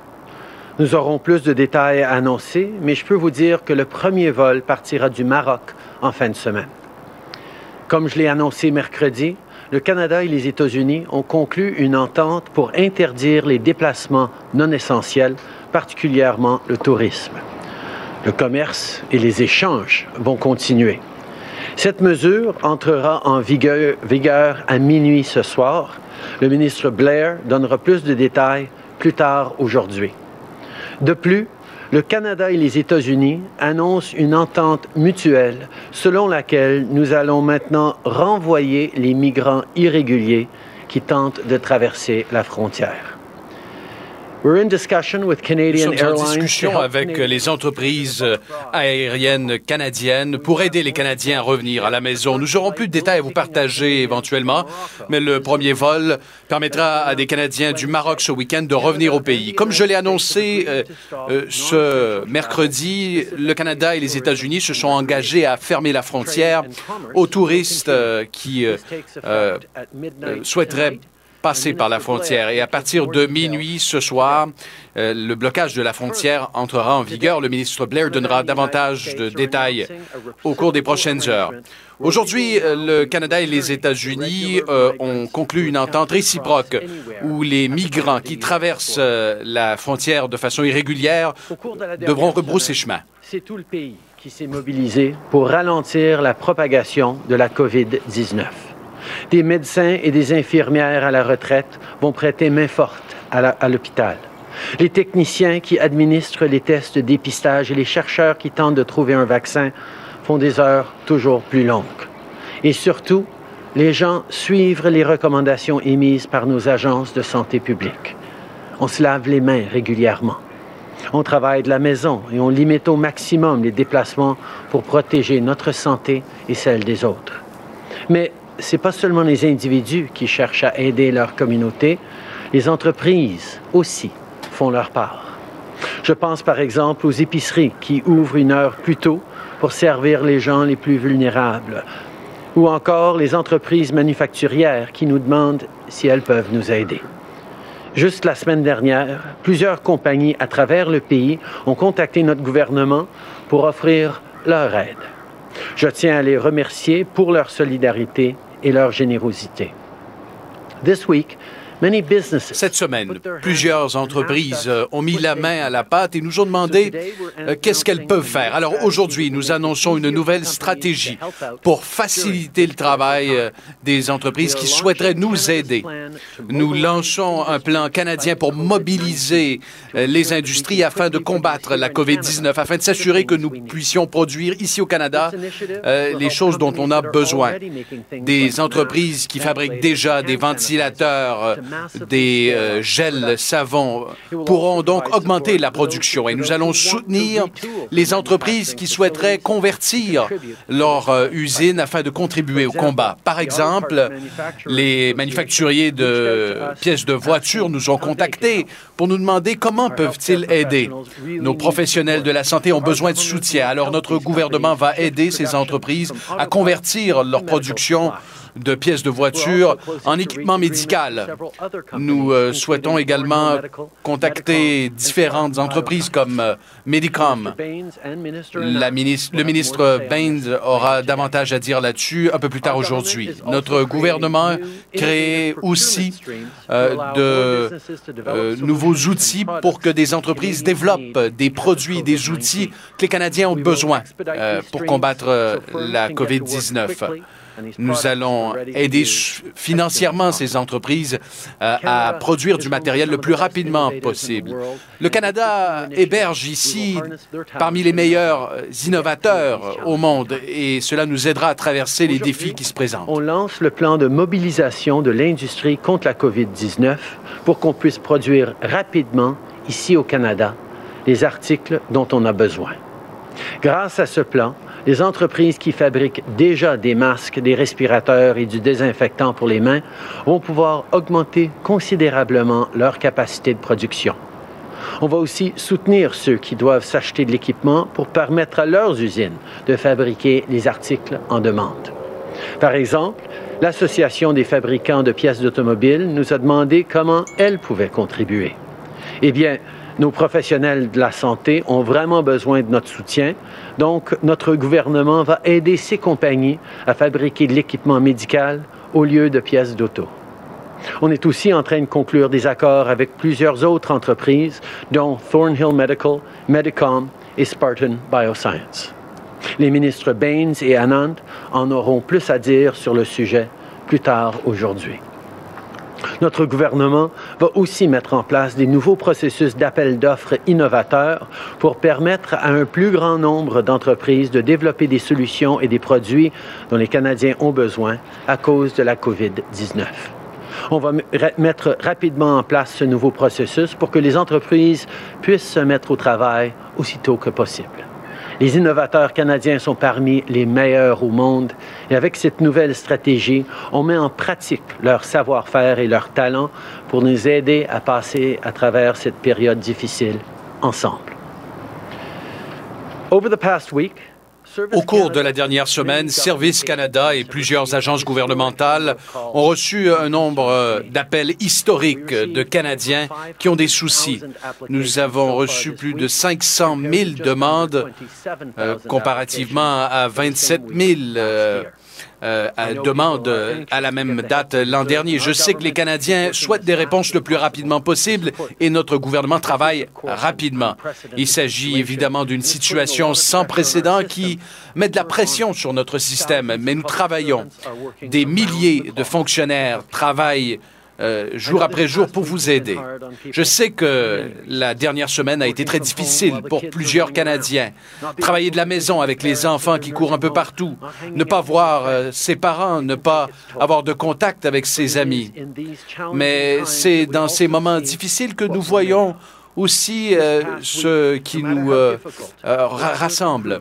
Nous aurons plus de détails à annoncer, mais je peux vous dire que le premier vol partira du Maroc en fin de semaine. Comme je l'ai annoncé mercredi, le Canada et les États-Unis ont conclu une entente pour interdire les déplacements non essentiels, particulièrement le tourisme. Le commerce et les échanges vont continuer. Cette mesure entrera en vigueur, à minuit ce soir. Le ministre Blair donnera plus de détails plus tard aujourd'hui. De plus, le Canada et les États-Unis annoncent une entente mutuelle selon laquelle nous allons maintenant renvoyer les migrants irréguliers qui tentent de traverser la frontière. We're in discussion with Nous Canadian sommes en discussion avec les entreprises euh, aériennes canadiennes pour aider les Canadiens à revenir à la maison. Nous aurons plus de détails à vous partager éventuellement, mais le premier vol permettra à des Canadiens du Maroc ce week-end de revenir au pays. Comme je l'ai annoncé euh, euh, ce mercredi, le Canada et les États-Unis se sont engagés à fermer la frontière aux touristes euh, qui souhaiteraient passer par la frontière. Et à partir de minuit ce soir, euh, le blocage de la frontière entrera en vigueur. Le ministre Blair donnera davantage de détails au cours des prochaines heures. Aujourd'hui, euh, le Canada et les États-Unis euh, ont conclu une entente réciproque où les migrants qui traversent euh, la frontière de façon irrégulière devront rebrousser chemin. C'est tout le pays qui s'est mobilisé pour ralentir la propagation de la COVID-19. Des médecins et des infirmières à la retraite vont prêter main forte à l'hôpital. Les techniciens qui administrent les tests de dépistage et les chercheurs qui tentent de trouver un vaccin font des heures toujours plus longues. Et surtout, les gens suivent les recommandations émises par nos agences de santé publique. On se lave les mains régulièrement. On travaille de la maison et on limite au maximum les déplacements pour protéger notre santé et celle des autres. Mais ce n'est pas seulement les individus qui cherchent à aider leur communauté, les entreprises aussi font leur part. Je pense par exemple aux épiceries qui ouvrent une heure plus tôt pour servir les gens les plus vulnérables, ou encore les entreprises manufacturières qui nous demandent si elles peuvent nous aider. Juste la semaine dernière, plusieurs compagnies à travers le pays ont contacté notre gouvernement pour offrir leur aide. Je tiens à les remercier pour leur solidarité et leur générosité. This week, Cette semaine, plusieurs entreprises euh, ont mis la main à la pâte et nous ont demandé euh, qu'est-ce qu'elles peuvent faire. Alors aujourd'hui, nous annonçons une nouvelle stratégie pour faciliter le travail euh, des entreprises qui souhaiteraient nous aider. Nous lançons un plan canadien pour mobiliser euh, les industries afin de combattre la COVID-19, afin de s'assurer que nous puissions produire ici au Canada les choses dont on a besoin. Des entreprises qui fabriquent déjà des ventilateurs, des euh, gels savons pourront donc augmenter la production et nous allons soutenir les entreprises qui souhaiteraient convertir leur euh, usine afin de contribuer au combat. Par exemple, les manufacturiers de pièces de voitures nous ont contactés pour nous demander comment peuvent-ils aider. Nos professionnels de la santé ont besoin de soutien, alors notre gouvernement va aider ces entreprises à convertir leur production de pièces de voiture en équipement médical. Nous euh, souhaitons également contacter différentes entreprises comme euh, Medicom. Le ministre Baines aura davantage à dire là-dessus un peu plus tard aujourd'hui. Notre gouvernement crée aussi euh, de nouveaux outils pour que des entreprises développent des produits, des outils que les Canadiens ont besoin pour combattre la COVID-19. Nous allons aider financièrement ces entreprises euh, à produire du matériel le plus rapidement possible. Le Canada héberge ici parmi les meilleurs innovateurs au monde et cela nous aidera à traverser les défis qui se présentent. On lance le plan de mobilisation de l'industrie contre la COVID-19 pour qu'on puisse produire rapidement, ici au Canada, les articles dont on a besoin. Grâce à ce plan, les entreprises qui fabriquent déjà des masques, des respirateurs et du désinfectant pour les mains vont pouvoir augmenter considérablement leur capacité de production. On va aussi soutenir ceux qui doivent s'acheter de l'équipement pour permettre à leurs usines de fabriquer les articles en demande. Par exemple, l'Association des fabricants de pièces d'automobile nous a demandé comment elle pouvait contribuer. Eh bien, nos professionnels de la santé ont vraiment besoin de notre soutien. Donc, notre gouvernement va aider ces compagnies à fabriquer de l'équipement médical au lieu de pièces d'auto. On est aussi en train de conclure des accords avec plusieurs autres entreprises, dont Thornhill Medical, Medicom et Spartan Bioscience. Les ministres Baines et Anand en auront plus à dire sur le sujet plus tard aujourd'hui. Notre gouvernement va aussi mettre en place des nouveaux processus d'appel d'offres innovateurs pour permettre à un plus grand nombre d'entreprises de développer des solutions et des produits dont les Canadiens ont besoin à cause de la COVID-19. On va mettre rapidement en place ce nouveau processus pour que les entreprises puissent se mettre au travail aussitôt que possible. Les innovateurs canadiens sont parmi les meilleurs au monde et avec cette nouvelle stratégie, on met en pratique leur savoir-faire et leur talent pour nous aider à passer à travers cette période difficile ensemble. Au cours de la dernière semaine, Service Canada et plusieurs agences gouvernementales ont reçu un nombre euh, d'appels historiques de Canadiens qui ont des soucis. Nous avons reçu plus de 500 000 demandes euh, comparativement à 27 000 euh, euh, demande à la même date l'an dernier. Je sais que les Canadiens souhaitent des réponses le plus rapidement possible et notre gouvernement travaille rapidement. Il s'agit évidemment d'une situation sans précédent qui met de la pression sur notre système, mais nous travaillons. Des milliers de fonctionnaires travaillent euh, jour après jour pour vous aider. Je sais que la dernière semaine a été très difficile pour plusieurs Canadiens. Travailler de la maison avec les enfants qui courent un peu partout, ne pas voir euh, ses parents, ne pas avoir de contact avec ses amis. Mais c'est dans ces moments difficiles que nous voyons aussi euh, ce qui nous euh, euh, rassemble.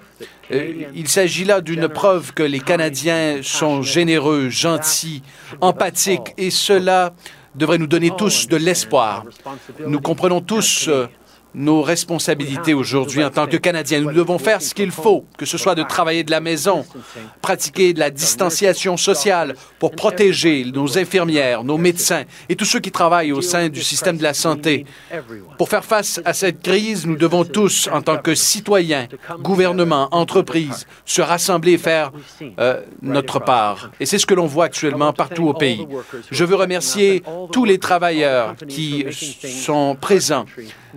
Il s'agit là d'une preuve que les Canadiens sont généreux, gentils, empathiques, et cela devrait nous donner tous de l'espoir. Nous comprenons tous nos responsabilités aujourd'hui en tant que Canadiens. Nous devons faire ce qu'il faut, que ce soit de travailler de la maison, pratiquer de la distanciation sociale pour protéger nos infirmières, nos médecins et tous ceux qui travaillent au sein du système de la santé. Pour faire face à cette crise, nous devons tous, en tant que citoyens, gouvernements, entreprises, se rassembler et faire euh, notre part. Et c'est ce que l'on voit actuellement partout au pays. Je veux remercier tous les travailleurs qui sont présents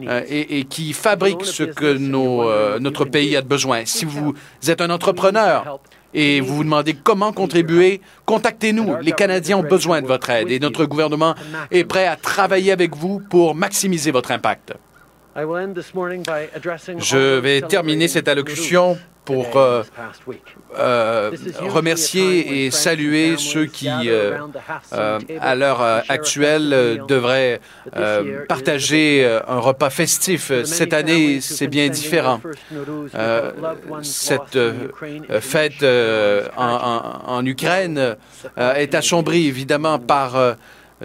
euh, et, et, qui fabriquent ce que euh, notre pays a de besoin. Si vous êtes un entrepreneur et vous vous demandez comment contribuer, contactez-nous. Les Canadiens ont besoin de votre aide et notre gouvernement est prêt à travailler avec vous pour maximiser votre impact. Je vais terminer cette allocution pour euh, euh, remercier et saluer ceux qui, euh, à l'heure actuelle, devraient partager un repas festif. Cette année, c'est bien différent. cette fête en, en, Ukraine est assombrie, évidemment, par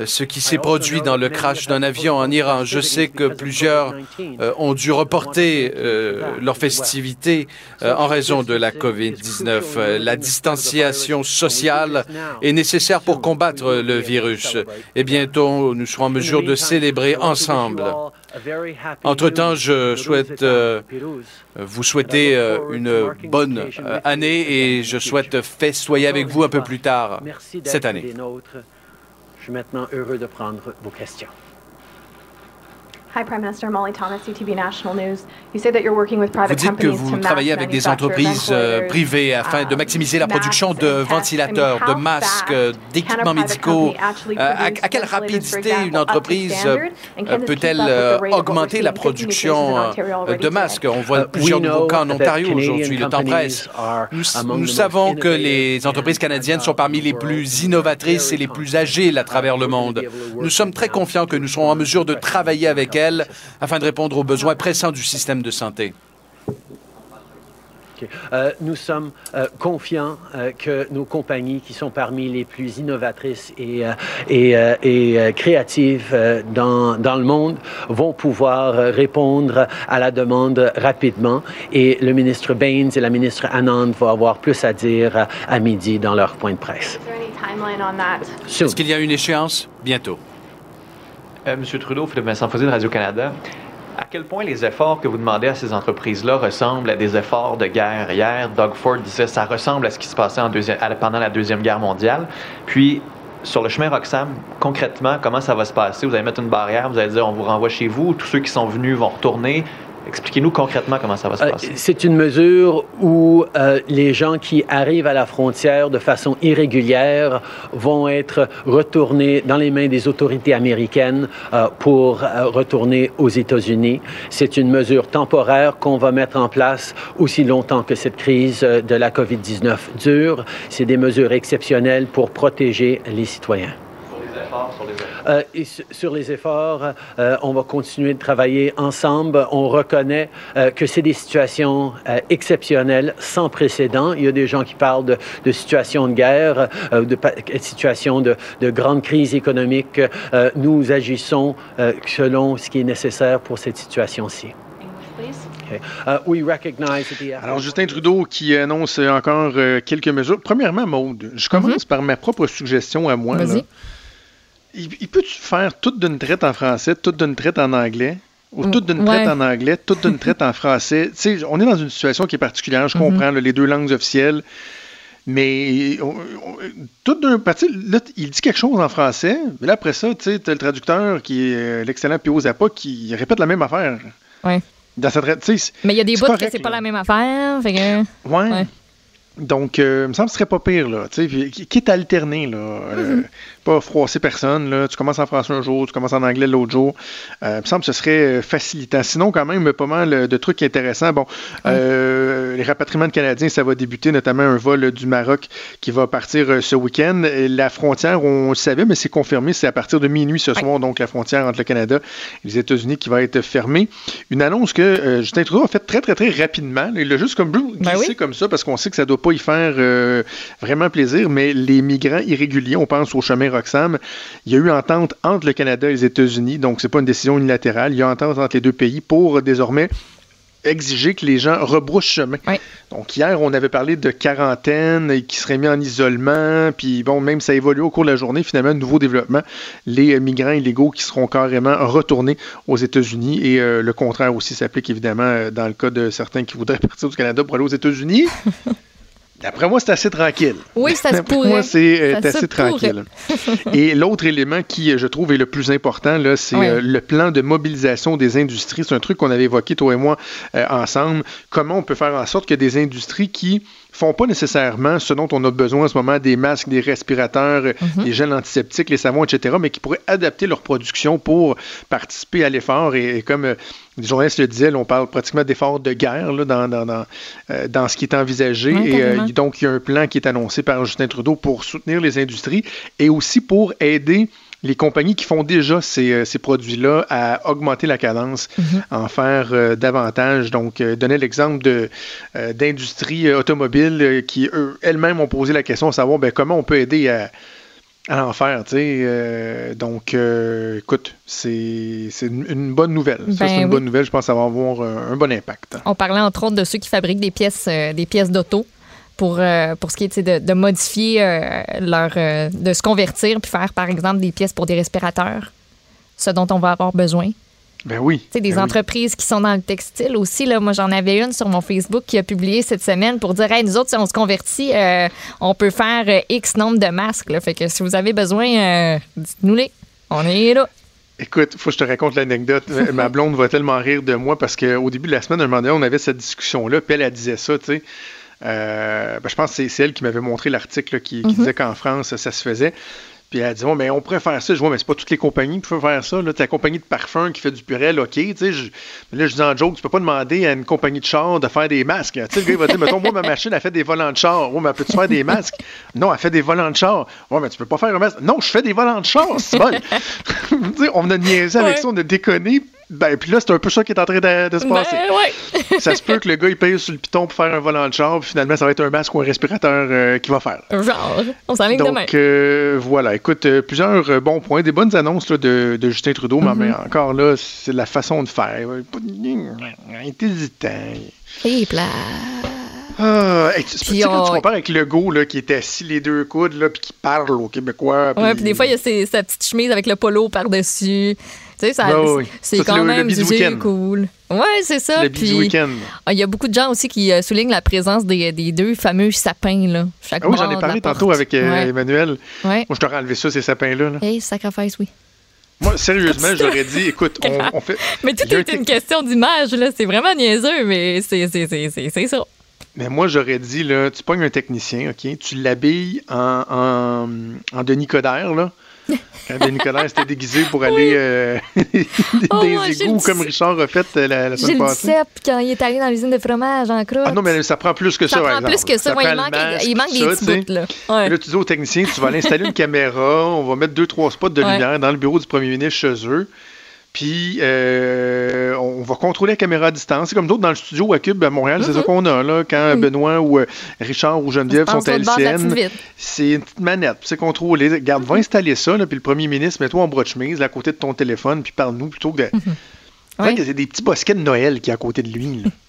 ce qui s'est produit dans le crash d'un avion en Iran. Je sais que plusieurs euh, ont dû reporter euh, leurs festivités en raison de la COVID-19. La distanciation sociale est nécessaire pour combattre le virus. Et bientôt, nous serons en mesure de célébrer ensemble. Entre-temps, je souhaite vous souhaiter une bonne année et je souhaite festoyer avec vous un peu plus tard cette année. Je suis maintenant heureux de prendre vos questions. Hi, Prime Minister Molly Thomas, CTV National News. You say that you're working with private Vous dites que vous travaillez avec des entreprises euh, privées afin de maximiser la production de ventilateurs, de masques, d'équipements médicaux. Euh, à, quelle rapidité une entreprise euh, peut-elle augmenter la production de masques? On voit plusieurs nouveaux cas en Ontario aujourd'hui, le temps presse. Nous, nous savons que les entreprises canadiennes sont parmi les plus innovatrices et les plus agiles à travers le monde. Nous sommes très confiants que nous serons en mesure de travailler avec elles afin de répondre aux besoins pressants du système de santé. Euh, nous sommes euh, confiants euh, que nos compagnies, qui sont parmi les plus innovatrices et, et, et créatives dans, dans, le monde, vont pouvoir répondre à la demande rapidement. Et le ministre Baines et la ministre Anand vont avoir plus à dire à midi dans leur point de presse. Est-ce qu'il y a une échéance? Bientôt? Euh, Monsieur Trudeau, Philippe Vincent Fossé de Radio-Canada. À quel point les efforts que vous demandez à ces entreprises-là ressemblent à des efforts de guerre? Hier, Doug Ford disait ça ressemble à ce qui se passait pendant la Deuxième Guerre mondiale. Puis, sur le chemin Roxham, concrètement, comment ça va se passer? Vous allez mettre une barrière, vous allez dire on vous renvoie chez vous, tous ceux qui sont venus vont retourner. Expliquez-nous concrètement comment ça va se euh, passer. c'est une mesure où euh, les gens qui arrivent à la frontière de façon irrégulière vont être retournés dans les mains des autorités américaines euh, pour retourner aux États-Unis. C'est une mesure temporaire qu'on va mettre en place aussi longtemps que cette crise de la COVID-19 dure. C'est des mesures exceptionnelles pour protéger les citoyens. Euh, sur les efforts, euh, on va continuer de travailler ensemble. On reconnaît euh, que c'est des situations exceptionnelles, sans précédent. Il y a des gens qui parlent de, de situations de guerre, de situations de, de grande crise économique. nous agissons selon ce qui est nécessaire pour cette situation-ci. Alors, Justin Trudeau qui annonce encore quelques mesures. Premièrement, Maude, je commence mm-hmm. par ma propre suggestion à moi. Là il, peut-tu faire toute d'une traite en français, toute d'une traite en anglais? Ou toute d'une traite en anglais, toute d'une traite en français? Tu sais, on est dans une situation qui est particulière, je comprends, les deux langues officielles. Mais tout d'un parti, là, il dit quelque chose en français, mais là, après ça, tu sais, as le traducteur qui est euh, l'excellent Pio Zappa qui répète la même affaire. Oui. Dans cette, mais il y a des bouts que c'est pas la même affaire. Fait que... ouais. Donc, euh, il me semble que ce serait pas pire, là. Tu sais, quitte à alterner, là. Euh, mm-hmm. Pas froisser personne, là. Tu commences en français un jour, tu commences en anglais l'autre jour. Euh, il me semble que ce serait euh, facilitant. Sinon, quand même, pas mal de trucs intéressants. Bon, les rapatriements de Canadiens, ça va débuter, notamment un vol du Maroc qui va partir ce week-end. La frontière, on le savait, mais c'est confirmé, c'est à partir de minuit ce soir, donc la frontière entre le Canada et les États-Unis qui va être fermée. Une annonce que Justin Trudeau a faite très, très, très rapidement. Il l'a juste comme ben glissé comme ça parce qu'on sait que ça doit pas y faire euh, vraiment plaisir, mais les migrants irréguliers, on pense au chemin Roxham, il y a eu entente entre le Canada et les États-Unis, donc c'est pas une décision unilatérale, il y a entente entre les deux pays pour désormais exiger que les gens rebroussent chemin. Donc hier, on avait parlé de quarantaine et qui serait mis en isolement, puis bon, même ça évolue au cours de la journée, finalement, nouveau développement, les migrants illégaux qui seront carrément retournés aux États-Unis. Et euh, le contraire aussi s'applique évidemment euh, dans le cas de certains qui voudraient partir du Canada pour aller aux États-Unis. D'après moi, c'est assez tranquille. Oui, ça se pourrait. moi, c'est euh, assez tranquille. Et l'autre élément qui, euh, je trouve, est le plus important, là, c'est euh, le plan de mobilisation des industries. C'est un truc qu'on avait évoqué, toi et moi, ensemble. Comment on peut faire en sorte que des industries qui font pas nécessairement ce dont on a besoin en ce moment, des masques, des respirateurs, mhm. des gels antiseptiques, les savons, etc., mais qui pourraient adapter leur production pour participer à l'effort. Et, comme les journalistes le disaient, on parle pratiquement d'efforts de guerre là, dans, dans, dans, euh, dans, ce qui est envisagé. et euh, donc, il y a un plan qui est annoncé par Justin Trudeau pour soutenir les industries et aussi pour aider les compagnies qui font déjà ces, euh, produits-là à augmenter la cadence, mhm. en faire euh, davantage. Donc, euh, donner l'exemple d'industries automobiles qui, elles-mêmes ont posé la question de savoir ben, comment on peut aider à à l'enfer, tu sais. euh, donc, euh, écoute, c'est une, une bonne nouvelle. ça, Ben c'est une oui. bonne nouvelle. Je pense que ça va avoir un, un bon impact. On parlait entre autres de ceux qui fabriquent des pièces, euh, des pièces d'auto pour, euh, pour ce qui est de, de modifier euh, leur. euh, de se convertir puis faire, par exemple, des pièces pour des respirateurs, ce dont on va avoir besoin. Ben oui. Tu sais, des ben oui. entreprises qui sont dans le textile aussi. Là, moi, j'en avais une sur mon Facebook qui a publié cette semaine pour dire Hey, nous autres, si on se convertit, euh, on peut faire euh, X nombre de masques. là. Fait que si vous avez besoin, euh, dites-nous-les. On est là. Écoute, faut que je te raconte l'anecdote. Ma blonde va tellement rire de moi parce qu'au début de la semaine, un moment donné, on avait cette discussion-là, puis elle, elle disait ça, tu sais. Euh, ben, je pense que c'est- elle qui m'avait montré l'article qui, Mhm. disait qu'en France, ça se faisait. Puis elle a dit, mais on pourrait faire ça. Je vois, mais c'est pas toutes les compagnies qui peuvent faire ça. Là, t'as la compagnie de parfum qui fait du purel, OK. Tu sais, je- là, je dis en joke, tu peux pas demander à une compagnie de char de faire des masques. Tu sais, le gars, il va dire, mettons, moi, ma machine, elle fait des volants de char. Ouais, mais peux-tu faire des masques? Non, elle fait des volants de char. Ouais, mais tu peux pas faire un masque. Non, je fais des volants de char, c'est bon. On a niaisé avec Ouais. ça, on a déconné. Ben, puis là, c'est un peu ça qui est en train de, de se Ben, passer. ouais. Ça se peut que le gars, il paye sur le piton pour faire un volant de char, puis finalement, ça va être un masque ou un respirateur euh, qu'il va faire. Genre, on s'enligne Donc, demain. euh, voilà. Écoute, euh, plusieurs euh, bons points, des bonnes annonces là, de, de Justin Trudeau, mais- Mhm. mais encore là, c'est la façon de faire. Il est hésitant. Et plat. Ah, hey, tu, Puis sais, quand on- tu compares avec Legault, là, qui était assis les deux coudes, là, puis qui parle aux Québécois. Ouais, puis des fois, il y a ses- sa petite chemise avec le polo par-dessus. Tu sais, ça, c'est quand le- le même week-end. cool. Ouais, c'est ça. Le puis-. Ah, Il y a beaucoup de gens aussi qui euh, soulignent la présence des, des deux fameux sapins. Là, chaque Ah oui, j'en ai parlé tantôt porte. avec euh, Ouais. Emmanuel. Ouais. Moi, je t'aurais enlevé ça, ces sapins-là. là. Hey, sacrifice, oui. Moi, sérieusement, j'aurais dit, écoute, on, on fait. Mais tout est une question d'image, là. C'est vraiment niaiseux, mais c'est c'est- c'est- c'est- c'est ça. Mais moi, j'aurais dit, là, tu pognes un technicien, OK? Tu l'habilles en, en, en Denis Coderre, là. Quand Coderre s'était déguisé pour aller euh, Oh, j'ai égouts le comme Richard a fait euh, la, la J'ai semaine le passée. DICEP quand il est allé dans l'usine de fromage en croûte. Ah non, mais ça prend plus que ça, Ça prend exemple. plus que ça. Ouais, il le manque- masque, il manque tout des petits bouts, là. Ouais. Là, tu dis au technicien, tu vas aller installer une caméra, on va mettre deux, trois spots de lumière dans le bureau du premier ministre chez eux. Puis, euh, on va contrôler la caméra à distance. C'est comme d'autres dans le studio à Cube à Montréal, c'est ça qu'on a. Là, quand Benoît ou euh, Richard ou Geneviève sont à vitre. c'est une petite manette, c'est contrôlé. Regarde, va installer ça, là, puis le premier ministre, mets-toi en bras de chemise là, à côté de ton téléphone, puis parle-nous plutôt que de. Que c'est des petits bosquets de Noël qui est à côté de lui. là.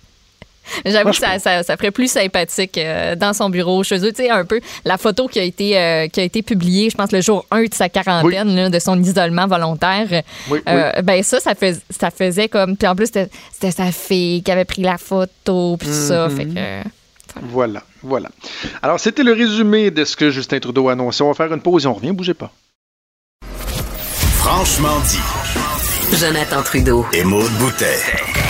J'avoue que ça, ça, ça ferait plus sympathique euh, dans son bureau chez eux. Tu sais, un peu la photo qui a été, euh, qui a été publiée, je pense, le jour 1 de sa quarantaine, là, de son isolement volontaire. Oui, Euh, Ben ça, ça, fais- ça faisait comme... Puis en plus, c'était sa fille qui avait pris la photo, puis tout ça. Fait que... Voilà, voilà. Alors, c'était le résumé de ce que Justin Trudeau a annoncé. On va faire une pause et on revient. Bougez pas. Franchement dit. Jonathan Trudeau. Et Maude Boutet.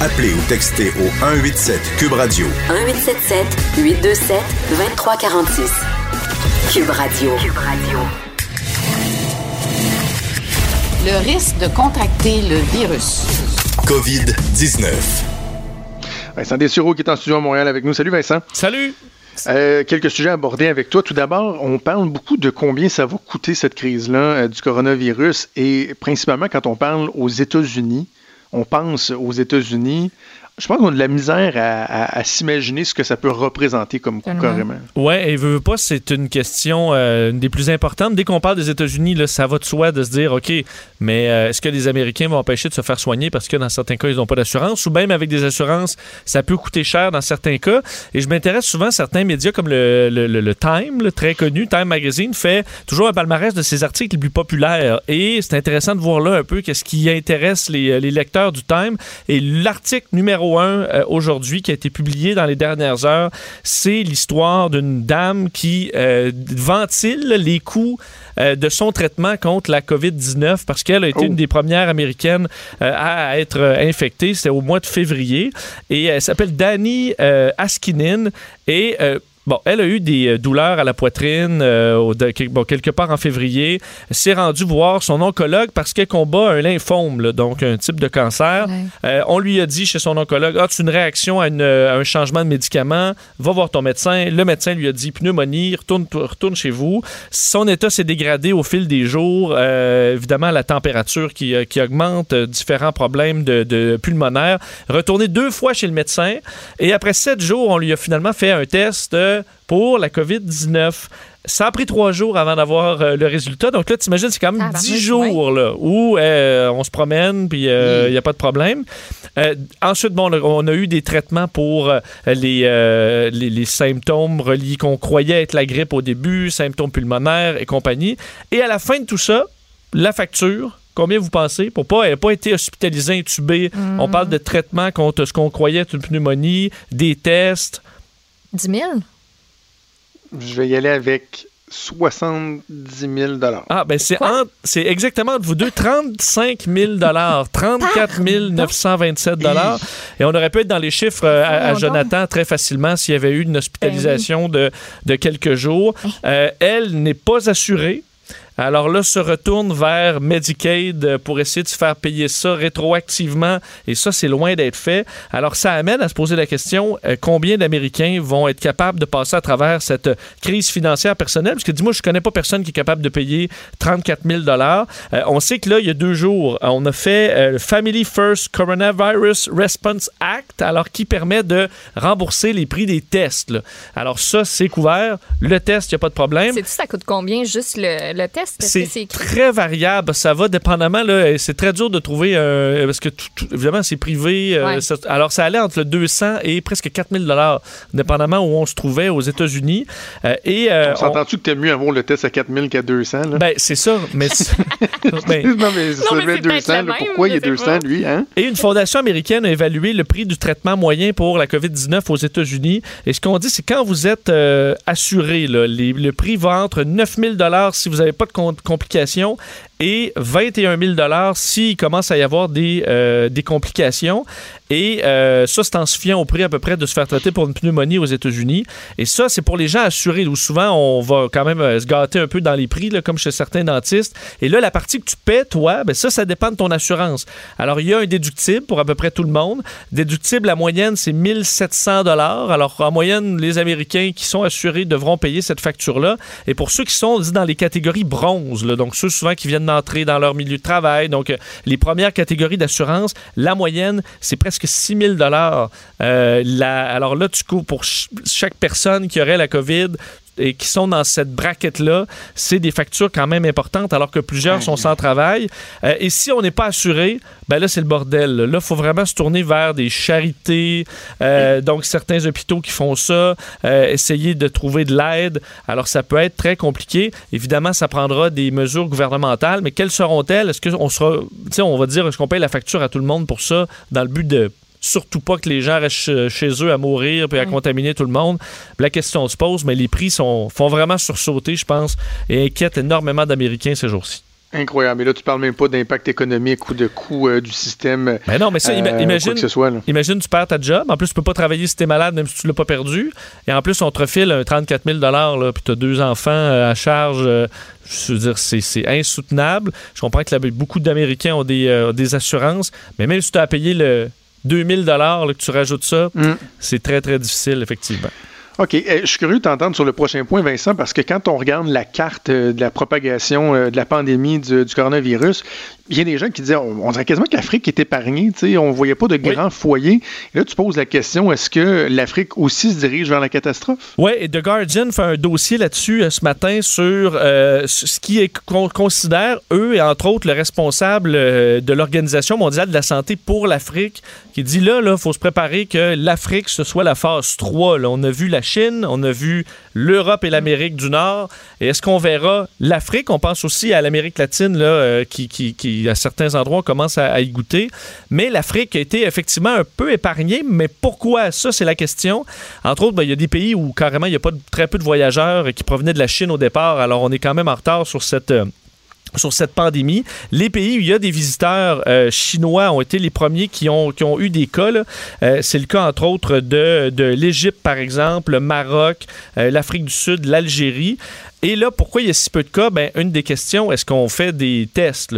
Appelez ou textez au 187 Cube Radio 1877 827 2346. Cube Radio. Cube Radio. Le risque de contracter le virus. COVID-19. Vincent Dessureau qui est en studio à Montréal avec nous. Salut Vincent. Salut. Euh, quelques sujets à aborder avec toi. Tout d'abord, on parle beaucoup de combien ça va coûter cette crise-là euh, du coronavirus et principalement quand on parle aux États-Unis, on pense aux États-Unis. Je pense qu'on a de la misère à, à- à s'imaginer ce que ça peut représenter comme coût carrément. Ouais, et veut, veut pas, c'est une question euh, une des plus importantes. Dès qu'on parle des États-Unis, ça va de soi de se dire, OK, mais euh, est-ce que les Américains vont empêcher de se faire soigner parce que dans certains cas, ils n'ont pas d'assurance? Ou même avec des assurances, ça peut coûter cher dans certains cas. Et je m'intéresse souvent à certains médias comme le, le- le- le Time, le très connu, Time Magazine, fait toujours un palmarès de ses articles les plus populaires. Et c'est intéressant de voir là un peu qu'est-ce qui intéresse les, les lecteurs du Time. Et l'article numéro euh, aujourd'hui qui a été publié dans les dernières heures, c'est l'histoire d'une dame qui euh, ventile les coûts euh, de son traitement contre la COVID-19 parce qu'elle a été Oh. une des premières américaines à être infectée. C'était au mois de février. Et elle s'appelle Dani Askinen. Et Bon, elle a eu des euh, douleurs à la poitrine euh, au- bon, quelque part en février. S'est rendue voir son oncologue parce qu'elle combat un lymphome, là, donc un type de cancer. Euh, on lui a dit chez son oncologue, ah, tu as une réaction à, une- à un changement de médicament, va voir ton médecin. Le médecin lui a dit pneumonie, retourne, retourne chez vous. Son état s'est dégradé au fil des jours. Euh, évidemment, la température qui, qui augmente, euh, différents problèmes de, de pulmonaire. Retourné deux fois chez le médecin. Et après sept jours, on lui a finalement fait un test. euh, que pour la COVID-19, ça a pris trois jours avant d'avoir euh, le résultat. Donc là, t'imagines, c'est quand même Ah, dix jours là, où euh, on se promène puis il n'y a pas de problème. Euh, ensuite, bon, on a eu des traitements pour euh, les, euh, les, les symptômes reliés qu'on croyait être la grippe au début, symptômes pulmonaires et compagnie. Et à la fin de tout ça, la facture, combien vous pensez? Pour pas, elle pas été hospitalisée, intubée. Mm. On parle de traitement contre ce qu'on croyait être une pneumonie, des tests. 10 000? Je vais y aller avec 70 000 Ah, ben c'est entre- c'est exactement entre vous deux, 35 000 34 927 Et on aurait pu être dans les chiffres euh, à. Jonathan très facilement s'il y avait eu une hospitalisation de, de quelques jours. Euh, elle n'est pas assurée. Alors là, se retourne vers Medicaid pour essayer de se faire payer ça rétroactivement. Et ça, c'est loin d'être fait. Alors, ça amène à se poser la question euh, combien d'Américains vont être capables de passer à travers cette crise financière personnelle? Parce que dis-moi, je connais pas personne qui est capable de payer 34 000 Euh, On sait que là, il y a deux jours, on a fait euh, le Family First Coronavirus Response Act, alors qui permet de rembourser les prix des tests. Alors ça, c'est couvert. Le test, il n'y a pas de problème. Sais-tu, ça coûte combien juste le, le test? C'est très variable. Ça va dépendamment. C'est très dur de trouver. euh, parce que, tout- tout- évidemment, c'est privé. euh, Ouais. ça- alors, ça allait entre le 200 et presque 4000 dépendamment où on se trouvait aux États-Unis. Euh, et euh, On s'entend-tu que t'aimes mieux avoir le test à 4000 qu'à 200? Là? Ben, c'est ça. Mais, c'est- mais- non, mais ça mais devait c'est être peut-être 200. la là. même, Pourquoi il y a je sais 200, pas. lui? Hein? Et une fondation américaine a évalué le prix du traitement moyen pour la COVID-19 aux États-Unis. Et ce qu'on dit, c'est quand vous êtes euh, assuré, là, les- le prix va entre 9 000 si vous n'avez pas de complications et 21 000 s'il commence à y avoir des, euh, des complications. Et euh, ça, c'est en se fiant au prix à peu près de se faire traiter pour une pneumonie aux États-Unis. Et ça, c'est pour les gens assurés, où souvent on va quand même euh, se gâter un peu dans les prix, là, comme chez certains dentistes. Et là, la partie que tu paies, toi, ben ça, ça dépend de ton assurance. Alors, il y a un déductible pour à peu près tout le monde. Déductible, la moyenne, c'est 1700 dollars. Alors, en moyenne, les Américains qui sont assurés devront payer cette facture-là. Et pour ceux qui sont dans les catégories bronze, donc ceux souvent qui viennent d'entrer dans leur milieu de travail, donc euh, les premières catégories d'assurance, la moyenne, c'est presque 6 000 dollars. alors là, tu cours pour ch- chaque personne qui aurait la COVID et qui sont dans cette braquette-là, c'est des factures quand même importantes, alors que plusieurs sont sans travail. Euh, et si on n'est pas assuré, ben là, c'est le bordel. Là, il faut vraiment se tourner vers des charités, euh, donc certains hôpitaux qui font ça, euh, essayer de trouver de l'aide. Alors, ça peut être très compliqué. Évidemment, ça prendra des mesures gouvernementales, mais quelles seront-elles? Est-ce qu'on sera, tu sais, on va dire, est-ce qu'on paye la facture à tout le monde pour ça, dans le but de surtout pas que les gens restent ch- chez eux à mourir puis à contaminer tout le monde. La question se pose, mais les prix sont, font vraiment sursauter, je pense, et inquiètent énormément d'Américains ces jours-ci. Incroyable. Mais là, tu parles même pas d'impact économique ou de coût euh, du système. Ben non, mais ça, ima- euh, imagine, que ce soit. là. imagine, tu perds ta job. En plus, tu peux pas travailler si tu es malade, même si tu l'as pas perdu. Et en plus, on te refile un 34 000 là, puis tu as deux enfants euh, à charge. je veux dire, c'est c'est insoutenable. Je comprends que là, beaucoup d'Américains ont des, euh, des assurances, mais même si tu as à payer le 2000 là, que tu rajoutes ça, Mm. c'est très, très difficile, effectivement. OK. Euh, je suis curieux de t'entendre sur le prochain point, Vincent, parce que quand on regarde la carte euh, de la propagation euh, de la pandémie du, du coronavirus, il y a des gens qui disaient on, on dirait quasiment que l'Afrique est épargnée. tu sais, On ne voyait pas de grands foyers. Et là, tu poses la question est-ce que l'Afrique aussi se dirige vers la catastrophe? Oui, et The Guardian fait un dossier là-dessus euh, ce matin sur euh, ce qui est qu'on considère, eux, et entre autres, le responsable euh, de l'Organisation mondiale de la santé pour l'Afrique, qui dit là, il faut se préparer que l'Afrique, ce soit la phase 3. là. On a vu la Chine, on a vu l'Europe et l'Amérique du Nord. Et est-ce qu'on verra l'Afrique? On pense aussi à l'Amérique latine, là, qui, qui, à certains endroits, on commence à, y goûter. Mais l'Afrique a été effectivement un peu épargnée. Mais pourquoi? Ça, c'est la question. Entre autres, ben, il y a des pays où carrément il y a pas très peu de voyageurs qui provenaient de la Chine au départ. Alors, on est quand même en retard sur cette. euh, sur cette pandémie. Les pays où il y a des visiteurs euh, chinois ont été les premiers qui ont, qui ont eu des cas. Euh, c'est le cas, entre autres, de, de l'Égypte, par exemple, le Maroc, l'Afrique du Sud, l'Algérie. Et là, pourquoi il y a si peu de cas? Ben, une des questions, est-ce qu'on fait des tests?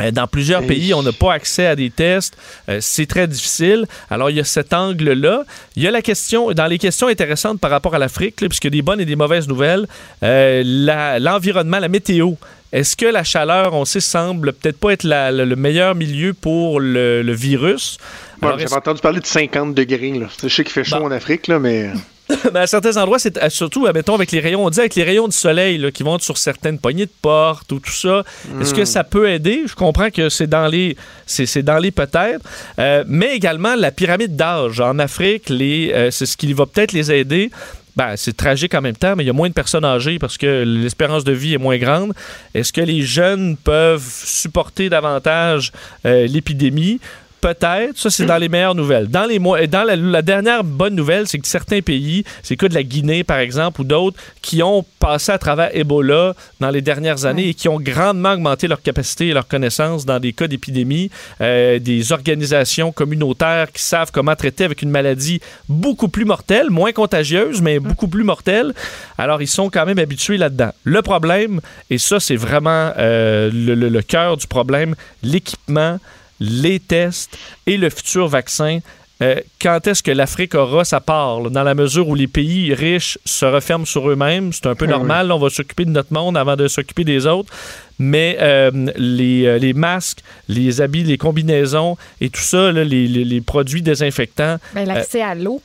Euh, Dans plusieurs pays, on n'a pas accès à des tests. Euh, c'est très difficile. Alors, il y a cet angle-là. Il y a la question, dans les questions intéressantes par rapport à l'Afrique, là, puisqu'il y a des bonnes et des mauvaises nouvelles, euh, la- l'environnement, la météo. Est-ce que la chaleur, on sait, semble peut-être pas être la- le, le meilleur milieu pour le, le virus? Alors, J'avais est-ce- entendu parler de 50 degrés. Là. Je sais qu'il fait chaud en Afrique, là, mais. Mais à certains endroits, c'est euh, surtout, mettons, avec les rayons, on dit avec les rayons du soleil là, qui vont sur certaines poignées de porte ou tout ça. Est-ce que Mm. ça peut aider? Je comprends que c'est dans les, c'est, c'est dans les peut-être. Euh, mais également, la pyramide d'âge. En Afrique, les, euh, c'est ce qui va peut-être les aider. Ben, c'est tragique en même temps, mais il y a moins de personnes âgées parce que l'espérance de vie est moins grande. Est-ce que les jeunes peuvent supporter davantage euh, l'épidémie? Peut-être, ça c'est dans les meilleures nouvelles. Dans les mois, et dans la, la dernière bonne nouvelle, c'est que certains pays, c'est cas de la Guinée par exemple ou d'autres, qui ont passé à travers Ebola dans les dernières années et qui ont grandement augmenté leur capacité et leur connaissance dans des cas d'épidémie, euh, des organisations communautaires qui savent comment traiter avec une maladie beaucoup plus mortelle, moins contagieuse, mais beaucoup plus mortelle. Alors ils sont quand même habitués là-dedans. Le problème, et ça c'est vraiment euh, le, le- le cœur du problème, l'équipement les tests et le futur vaccin. Euh, quand est-ce que l'Afrique aura sa part? là? dans la mesure où les pays riches se referment sur eux-mêmes, c'est un peu Oui, normal. on va s'occuper de notre monde avant de s'occuper des autres. Mais euh, les, euh, les masques, les habits, les combinaisons et tout ça, là, les, les- les produits désinfectants. Ben, L'accès à l'eau.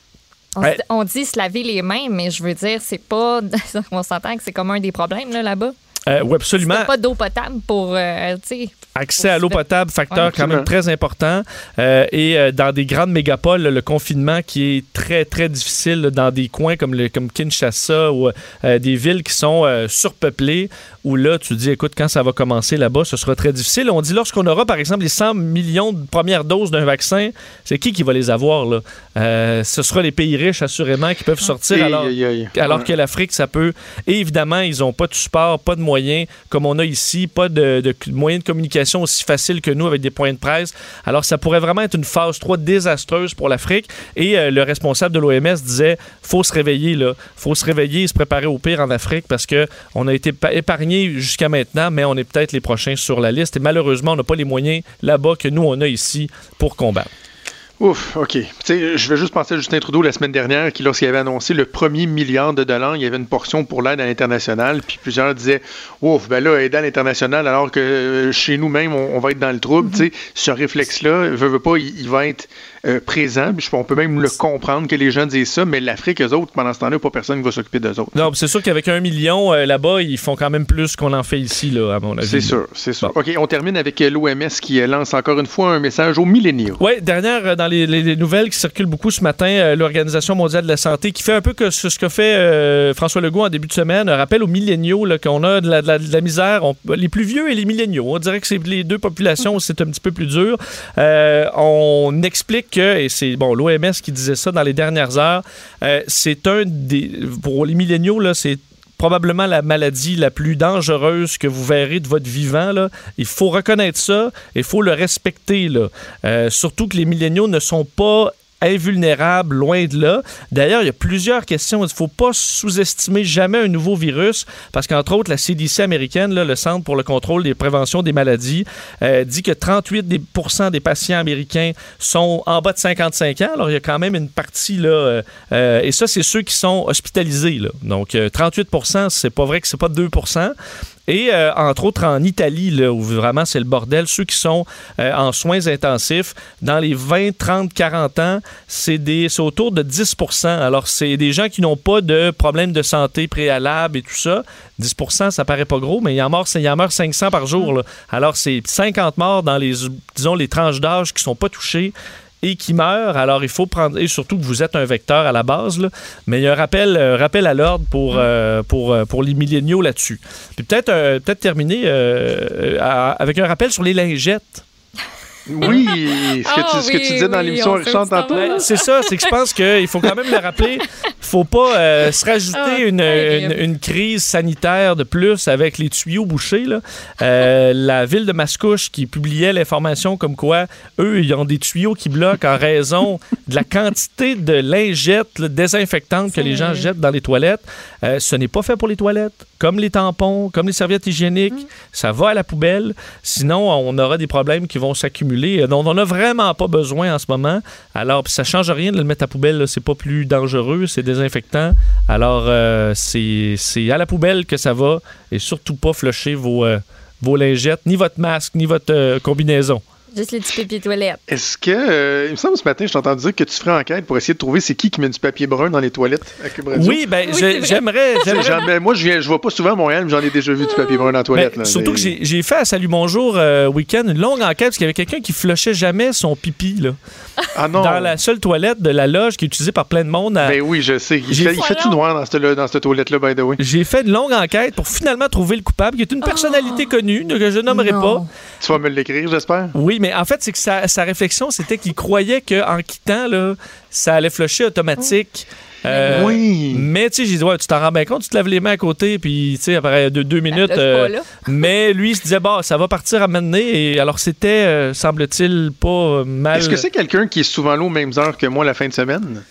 On, ouais. se- on dit se laver les mains, mais je veux dire, c'est pas. on s'entend que c'est comme un des problèmes là, là-bas. Euh, oui, absolument. Pas d'eau potable pour. euh, tu sais. Accès à l'eau potable, facteur Ouais. quand même très important. Euh, et euh, dans des grandes mégapoles, le confinement qui est très, très difficile dans des coins comme, le, comme Kinshasa ou euh, des villes qui sont euh, surpeuplées, où là, tu dis, écoute, quand ça va commencer là-bas, ce sera très difficile. On dit, lorsqu'on aura, par exemple, les 100 millions de premières doses d'un vaccin, c'est qui qui va les avoir? Là? Euh, ce sera les pays riches, assurément, qui peuvent sortir. Aïe, alors alors que l'Afrique, ça peut. Et évidemment, ils n'ont pas de support, pas de moyens comme on a ici, pas de, moyens de communication aussi faciles que nous avec des points de presse. Alors, ça pourrait vraiment être une phase 3 désastreuse pour l'Afrique. Et euh, le responsable de l'OMS disait faut se réveiller, là. faut se réveiller et se préparer au pire en Afrique parce que on a été pa- épargné jusqu'à maintenant, mais on est peut-être les prochains sur la liste. Et malheureusement, on n'a pas les moyens là-bas que nous, on a ici pour combattre. Ouf, OK. Je vais juste penser à Justin Trudeau la semaine dernière, qui, lorsqu'il avait annoncé le premier milliard de dollars, il y avait une portion pour l'aide à l'international, puis plusieurs disaient Ouf, ben là, aider à l'international, alors que euh, chez nous-mêmes, on, on va être dans le trouble. Tu sais, ce réflexe-là, veut, veut pas, il, il va être euh, présent. Puis on peut même le comprendre que les gens disent ça, mais l'Afrique, eux autres, pendant ce temps-là, pas personne qui va s'occuper d'eux autres. Non, c'est sûr qu'avec un million euh, là-bas, ils font quand même plus qu'on en fait ici, là, à mon avis. C'est sûr, c'est sûr. OK, on termine avec euh, l'OMS qui lance encore une fois un message aux milléniaux. Oui, dernière dans les, les- les nouvelles qui circulent beaucoup ce matin, l'Organisation mondiale de la santé qui fait un peu que ce, ce que fait euh, François Legault en début de semaine, un rappel aux milléniaux qu'on a de la, de la- de la misère, on- les plus vieux et les milléniaux. On dirait que c'est les deux populations, c'est un petit peu plus dur. Euh, on explique et c'est bon, l'OMS qui disait ça dans les dernières heures, euh, c'est un des, pour les milléniaux, là, c'est probablement la maladie la plus dangereuse que vous verrez de votre vivant. Il faut reconnaître ça il faut le respecter. Là. Euh, surtout que les milléniaux ne sont pas invulnérables, loin de là. D'ailleurs, il y a plusieurs questions. Il ne faut pas sous-estimer jamais un nouveau virus parce qu'entre autres, la CDC américaine, le Centre pour le contrôle des préventions des maladies, euh, dit que 38 des, pourcents des patients américains sont en bas de 55 ans. Alors, il y a quand même une partie, là, euh, euh, et ça, c'est ceux qui sont hospitalisés. Là. Donc, euh, 38 c'est pas vrai que c'est pas 2 et euh, entre autres en Italie, là, où vraiment c'est le bordel, ceux qui sont euh, en soins intensifs, dans les 20, 30, 40 ans, c'est autour de 10% Alors, c'est des gens qui n'ont pas de problème de santé préalable et tout ça. 10% ça paraît pas gros, mais il y en meurt, il y en meurt 500 par jour. là. Alors, c'est 50 morts dans les, disons, les tranches d'âge qui sont pas touchées et qui meurent. Alors, il faut prendre, et surtout que vous êtes un vecteur à la base, mais il y a un rappel, rappel à l'ordre pour, euh, pour, euh, pour les milléniaux là-dessus. Puis peut-être euh, peut terminer avec un rappel sur les lingettes. Oui, ce que, Ah tu, ce que tu disais dans l'émission Richard tantôt. C'est ça, c'est que je pense qu'il faut quand même le rappeler. Il faut pas euh, se rajouter une, une, une crise sanitaire de plus avec les tuyaux bouchés. là. Euh, la ville de Mascouche qui publiait l'information comme quoi eux, ils ont des tuyaux qui bloquent en raison de la quantité de lingettes là, désinfectantes que les gens jettent dans les toilettes. Euh, ce n'est pas fait pour les toilettes. Comme les tampons, comme les serviettes hygiéniques, ça va à la poubelle. Sinon, on aura des problèmes qui vont s'accumuler euh, dont on n'a vraiment pas besoin en ce moment. Alors, ça change rien de le mettre à poubelle. C'est pas plus dangereux, c'est désinfectant. Alors, euh, c'est à la poubelle que ça va et surtout pas flusher vos, euh, lingettes, ni votre masque, ni votre combinaison. Juste les petits papiers toilettes. Est-ce que, euh, il me semble ce matin, je t'ai entendu dire que tu ferais enquête pour essayer de trouver c'est qui qui met du papier brun dans les toilettes à Cube Radio? Oui, ben, Oui, j'aimerais- ben, moi, je viens, je vois pas souvent à Montréal, mais j'en ai déjà vu du papier brun dans les toilettes. Ben, là. surtout Mais- que j'ai fait à Salut Bonjour euh, Week-end une longue enquête parce qu'il y avait quelqu'un qui flushait jamais son pipi là, Ah non. dans la seule toilette de la loge qui est utilisée par plein de monde. à- Ben oui, je sais. Il fait, il fait tout noir dans cette, dans cette toilette-là, by the way. J'ai fait une longue enquête pour finalement trouver le coupable, qui est une personnalité connue, que je nommerai Non. pas. Tu vas me l'écrire, j'espère? Oui, mais en fait, c'est que sa, sa réflexion, c'était qu'il croyait qu'en quittant, là, ça allait flusher automatique. Euh, Oui. Mais tu sais, j'ai dit, ouais, tu t'en rends bien compte, tu te laves les mains à côté, puis tu sais, après deux, deux minutes. euh, pas, mais lui, il se disait, bon, ça va partir à mener. Et alors, c'était, euh, semble-t-il, pas mal. Est-ce que c'est quelqu'un qui est souvent là aux mêmes heures que moi la fin de semaine?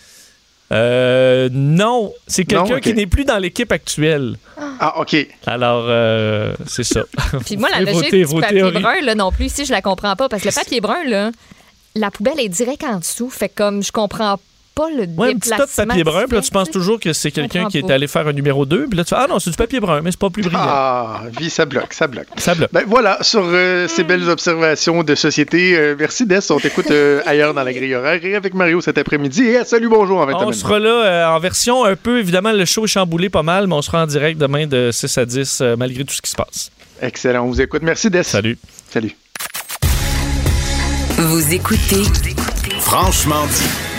Euh, non, c'est Non? quelqu'un qui n'est plus dans l'équipe actuelle. Ah, OK. Alors, euh, c'est ça. Puis moi, la logique thé- du papier théories. brun, là, non plus, ici, je la comprends pas. Parce que le papier brun, là, la poubelle est direct en dessous. Fait comme je comprends pas le Ouais, un petit tas de déplacement. papier brun, puis là, tu se penses toujours que c'est quelqu'un qui est allé faire un numéro 2, puis là, tu fais, ah non, c'est du papier brun, mais c'est pas plus brillant. Ah, vie, ça bloque, ça bloque. Ça bloque. Ben voilà, sur euh, ces belles observations de société, euh, merci Des, on t'écoute euh, ailleurs dans la grille horaire et avec Mario cet après-midi. Et à salut, bonjour en 20 On sera là euh, en version un peu, évidemment, le show est chamboulé pas mal, mais on sera en direct demain de 6 à 10, euh, malgré tout ce qui se passe. Excellent, on vous écoute. Merci Des. Salut. Salut. Vous écoutez Franchement dit.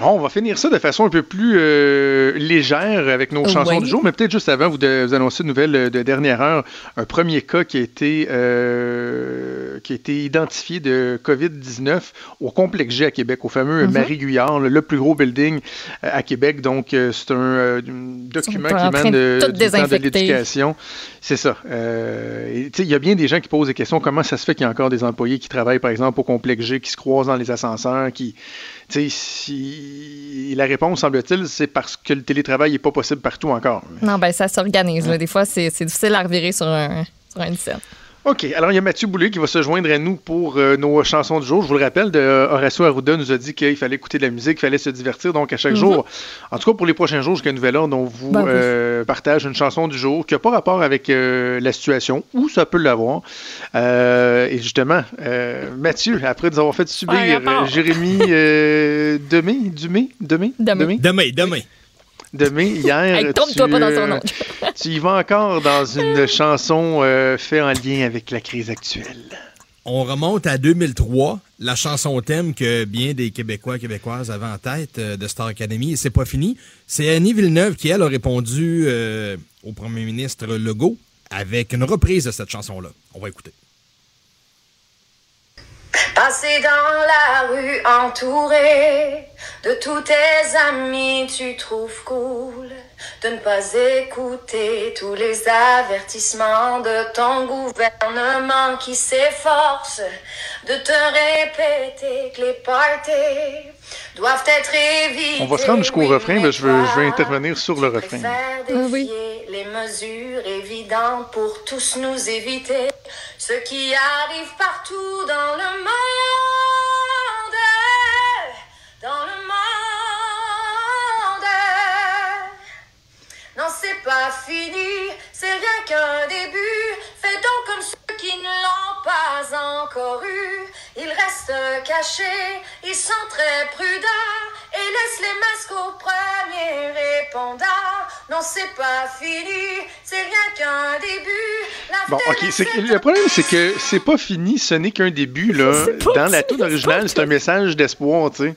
Bon, on va finir ça de façon un peu plus euh, légère avec nos chansons Ouais. du jour, mais peut-être juste avant, vous, de, vous annoncer une nouvelle euh, de dernière heure. Un premier cas qui a été, euh, qui a été identifié de COVID-19 au complexe G à Québec, au fameux Mhm. Marie Guyard, le, le plus gros building à Québec. Donc, c'est un euh, document qui émane de du temps l'éducation. C'est ça. Il y a bien des gens qui posent des questions. Comment ça se fait qu'il y a encore des employés qui travaillent, par exemple, au complexe G, qui se croisent dans les ascenseurs, qui, si... la réponse, semble-t-il, c'est parce que le télétravail n'est pas possible partout encore. Non, ben ça s'organise. Des fois, c'est difficile à revirer sur, un, sur. OK. Alors, il y a Mathieu Boulay qui va se joindre à nous pour euh, nos chansons du jour. Je vous le rappelle, de, euh, Horacio Arruda nous a dit qu'il fallait écouter de la musique, qu'il fallait se divertir. Donc, à chaque Mhm. jour, en tout cas pour les prochains jours jusqu'à Nouvel Ordre, on vous Ben oui. euh, partage une chanson du jour qui n'a pas rapport avec euh, la situation, ou ça peut l'avoir. Euh, et justement, euh, Mathieu, après nous avoir fait subir euh, Jérémy Demé, Dumé, Demé, Demé. Demain, demain. Demé, hier. Hey, tu, pas dans son nom. tu y vas encore dans une chanson euh, faite en lien avec la crise actuelle. On remonte à 2003, la chanson thème que bien des Québécois et Québécoises avaient en tête euh, de Star Academy. Et c'est pas fini. C'est Annie Villeneuve qui, elle, a répondu euh, au premier ministre Legault avec une reprise de cette chanson-là. On va écouter. Passer dans la rue entouré de tous tes amis, tu trouves cool de ne pas écouter tous les avertissements de ton gouvernement qui s'efforce de te répéter que les parties doivent être évités. On va se rendre jusqu'au refrain, mais je veux, je veux intervenir sur le refrain. Faire défier les mesures évidentes pour tous nous éviter ce qui arrive partout dans le monde. Dans le monde. Non, c'est pas fini, c'est rien qu'un début. Fais donc comme ceux qui ne l'ont pas encore eu. Ils restent cachés, ils sont très prudents et laissent les masques au premier répondant. Non, c'est pas fini, c'est rien qu'un début. La Bon, ok. c'est que- le problème, c'est que c'est pas fini, ce n'est qu'un début. Là. Dans la toute originale, c'est un message d'espoir, tu sais.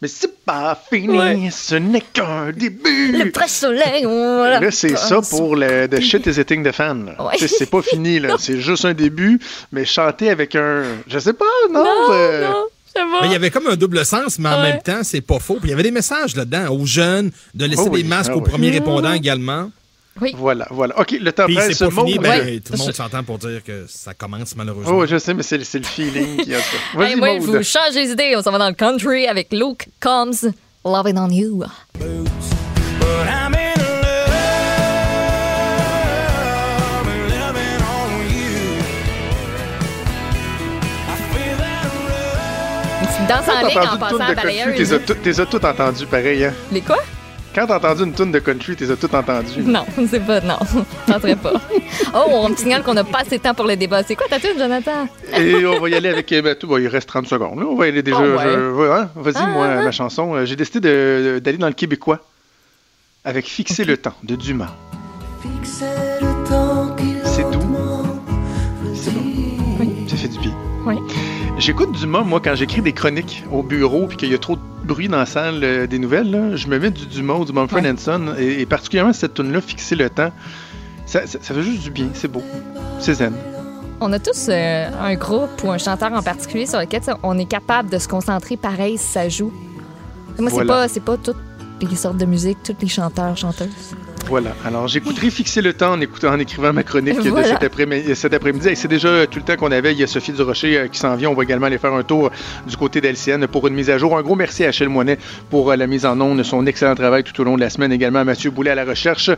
Mais c'est pas fini, Ouais. ce n'est qu'un début. Le presse-soleil, on Là, c'est ça pour le The Shit is Hitting the Fan. Ouais. C'est pas fini, là. C'est juste un début, mais chanter avec un. Je sais pas, non. euh, Mais il y avait comme un double sens, mais en Ouais. même temps, c'est pas faux. Puis il y avait des messages là-dedans aux jeunes, de laisser Oh oui, des masques ah aux oui. premiers répondants également. Oui. Voilà, voilà. OK, le temps presse. c'est pas fini, ben, ben- tout le monde s'entend pour dire que ça commence malheureusement. Oh, je sais, mais c'est c'est le feeling qui a ça. Hey, Vas-y, moi, Maud. vous changez d'idée. On s'en va dans le country avec Luke Combs, Loving on You. Une petite danse en ligne en passant à balayeuse. T'es as tout- t'es as tout entendu pareil, hein? Les quoi? Quand t'as entendu une tune de country, t'es tout entendu. Non, c'est pas. Non, je pas. Oh, on me signale qu'on n'a pas assez de temps pour le débat. C'est quoi ta tune, Jonathan? Et on va y aller avec. ben, tout, bon, il reste 30 secondes. là. On va y aller déjà. Ouais. ouais, hein? Vas-y, Ah, moi, ah, ma ah. chanson. Euh, J'ai décidé de- d'aller dans le québécois avec Fixer le temps de Dumas. C'est J'écoute Dumas, moi, quand j'écris des chroniques au bureau puis qu'il y a trop de bruit dans la salle euh, des nouvelles. là, je me mets du Dumas ou du Mumford Ouais. Son et, et particulièrement cette tune-là, Fixer le temps. Ça, ça- ça fait juste du bien. C'est beau. C'est zen. On a tous euh, un groupe ou un chanteur en particulier sur lequel on est capable de se concentrer pareil si ça joue. Moi, c'est Voilà. pas, c'est pas toutes les sortes de musique, tous les chanteurs, chanteuses. Voilà. Alors, j'écouterai fixer le temps en, écoutant, en écrivant ma chronique de Voilà. cet après-midi. cet après-midi. Et c'est déjà tout le temps qu'on avait. Il y a Sophie Durocher euh, qui s'en vient. On va également aller faire un tour du côté d'LCN pour une mise à jour. Un gros merci à Achille Moinet pour euh, la mise en onde, son excellent travail tout au long de la semaine. Également à Mathieu Boulet à la recherche.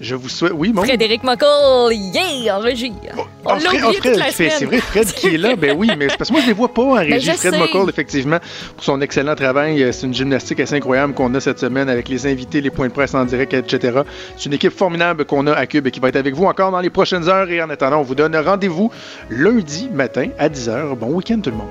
Je vous souhaite. Oui, mon. Frédéric Mockel, yeah, en régie. On l'a Fred, oublié toute Fred la qui fait- semaine. c'est vrai, Fred qui est là, ben oui, mais parce que moi je les vois pas en Ben, régie. Fred sais. McCall, effectivement, pour son excellent travail. Euh, C'est une gymnastique assez incroyable qu'on a cette semaine avec les invités, les points de presse en direct, etc. C'est une équipe formidable qu'on a à Cube et qui va être avec vous encore dans les prochaines heures. Et en attendant, on vous donne rendez-vous lundi matin à 10h. Bon week-end tout le monde.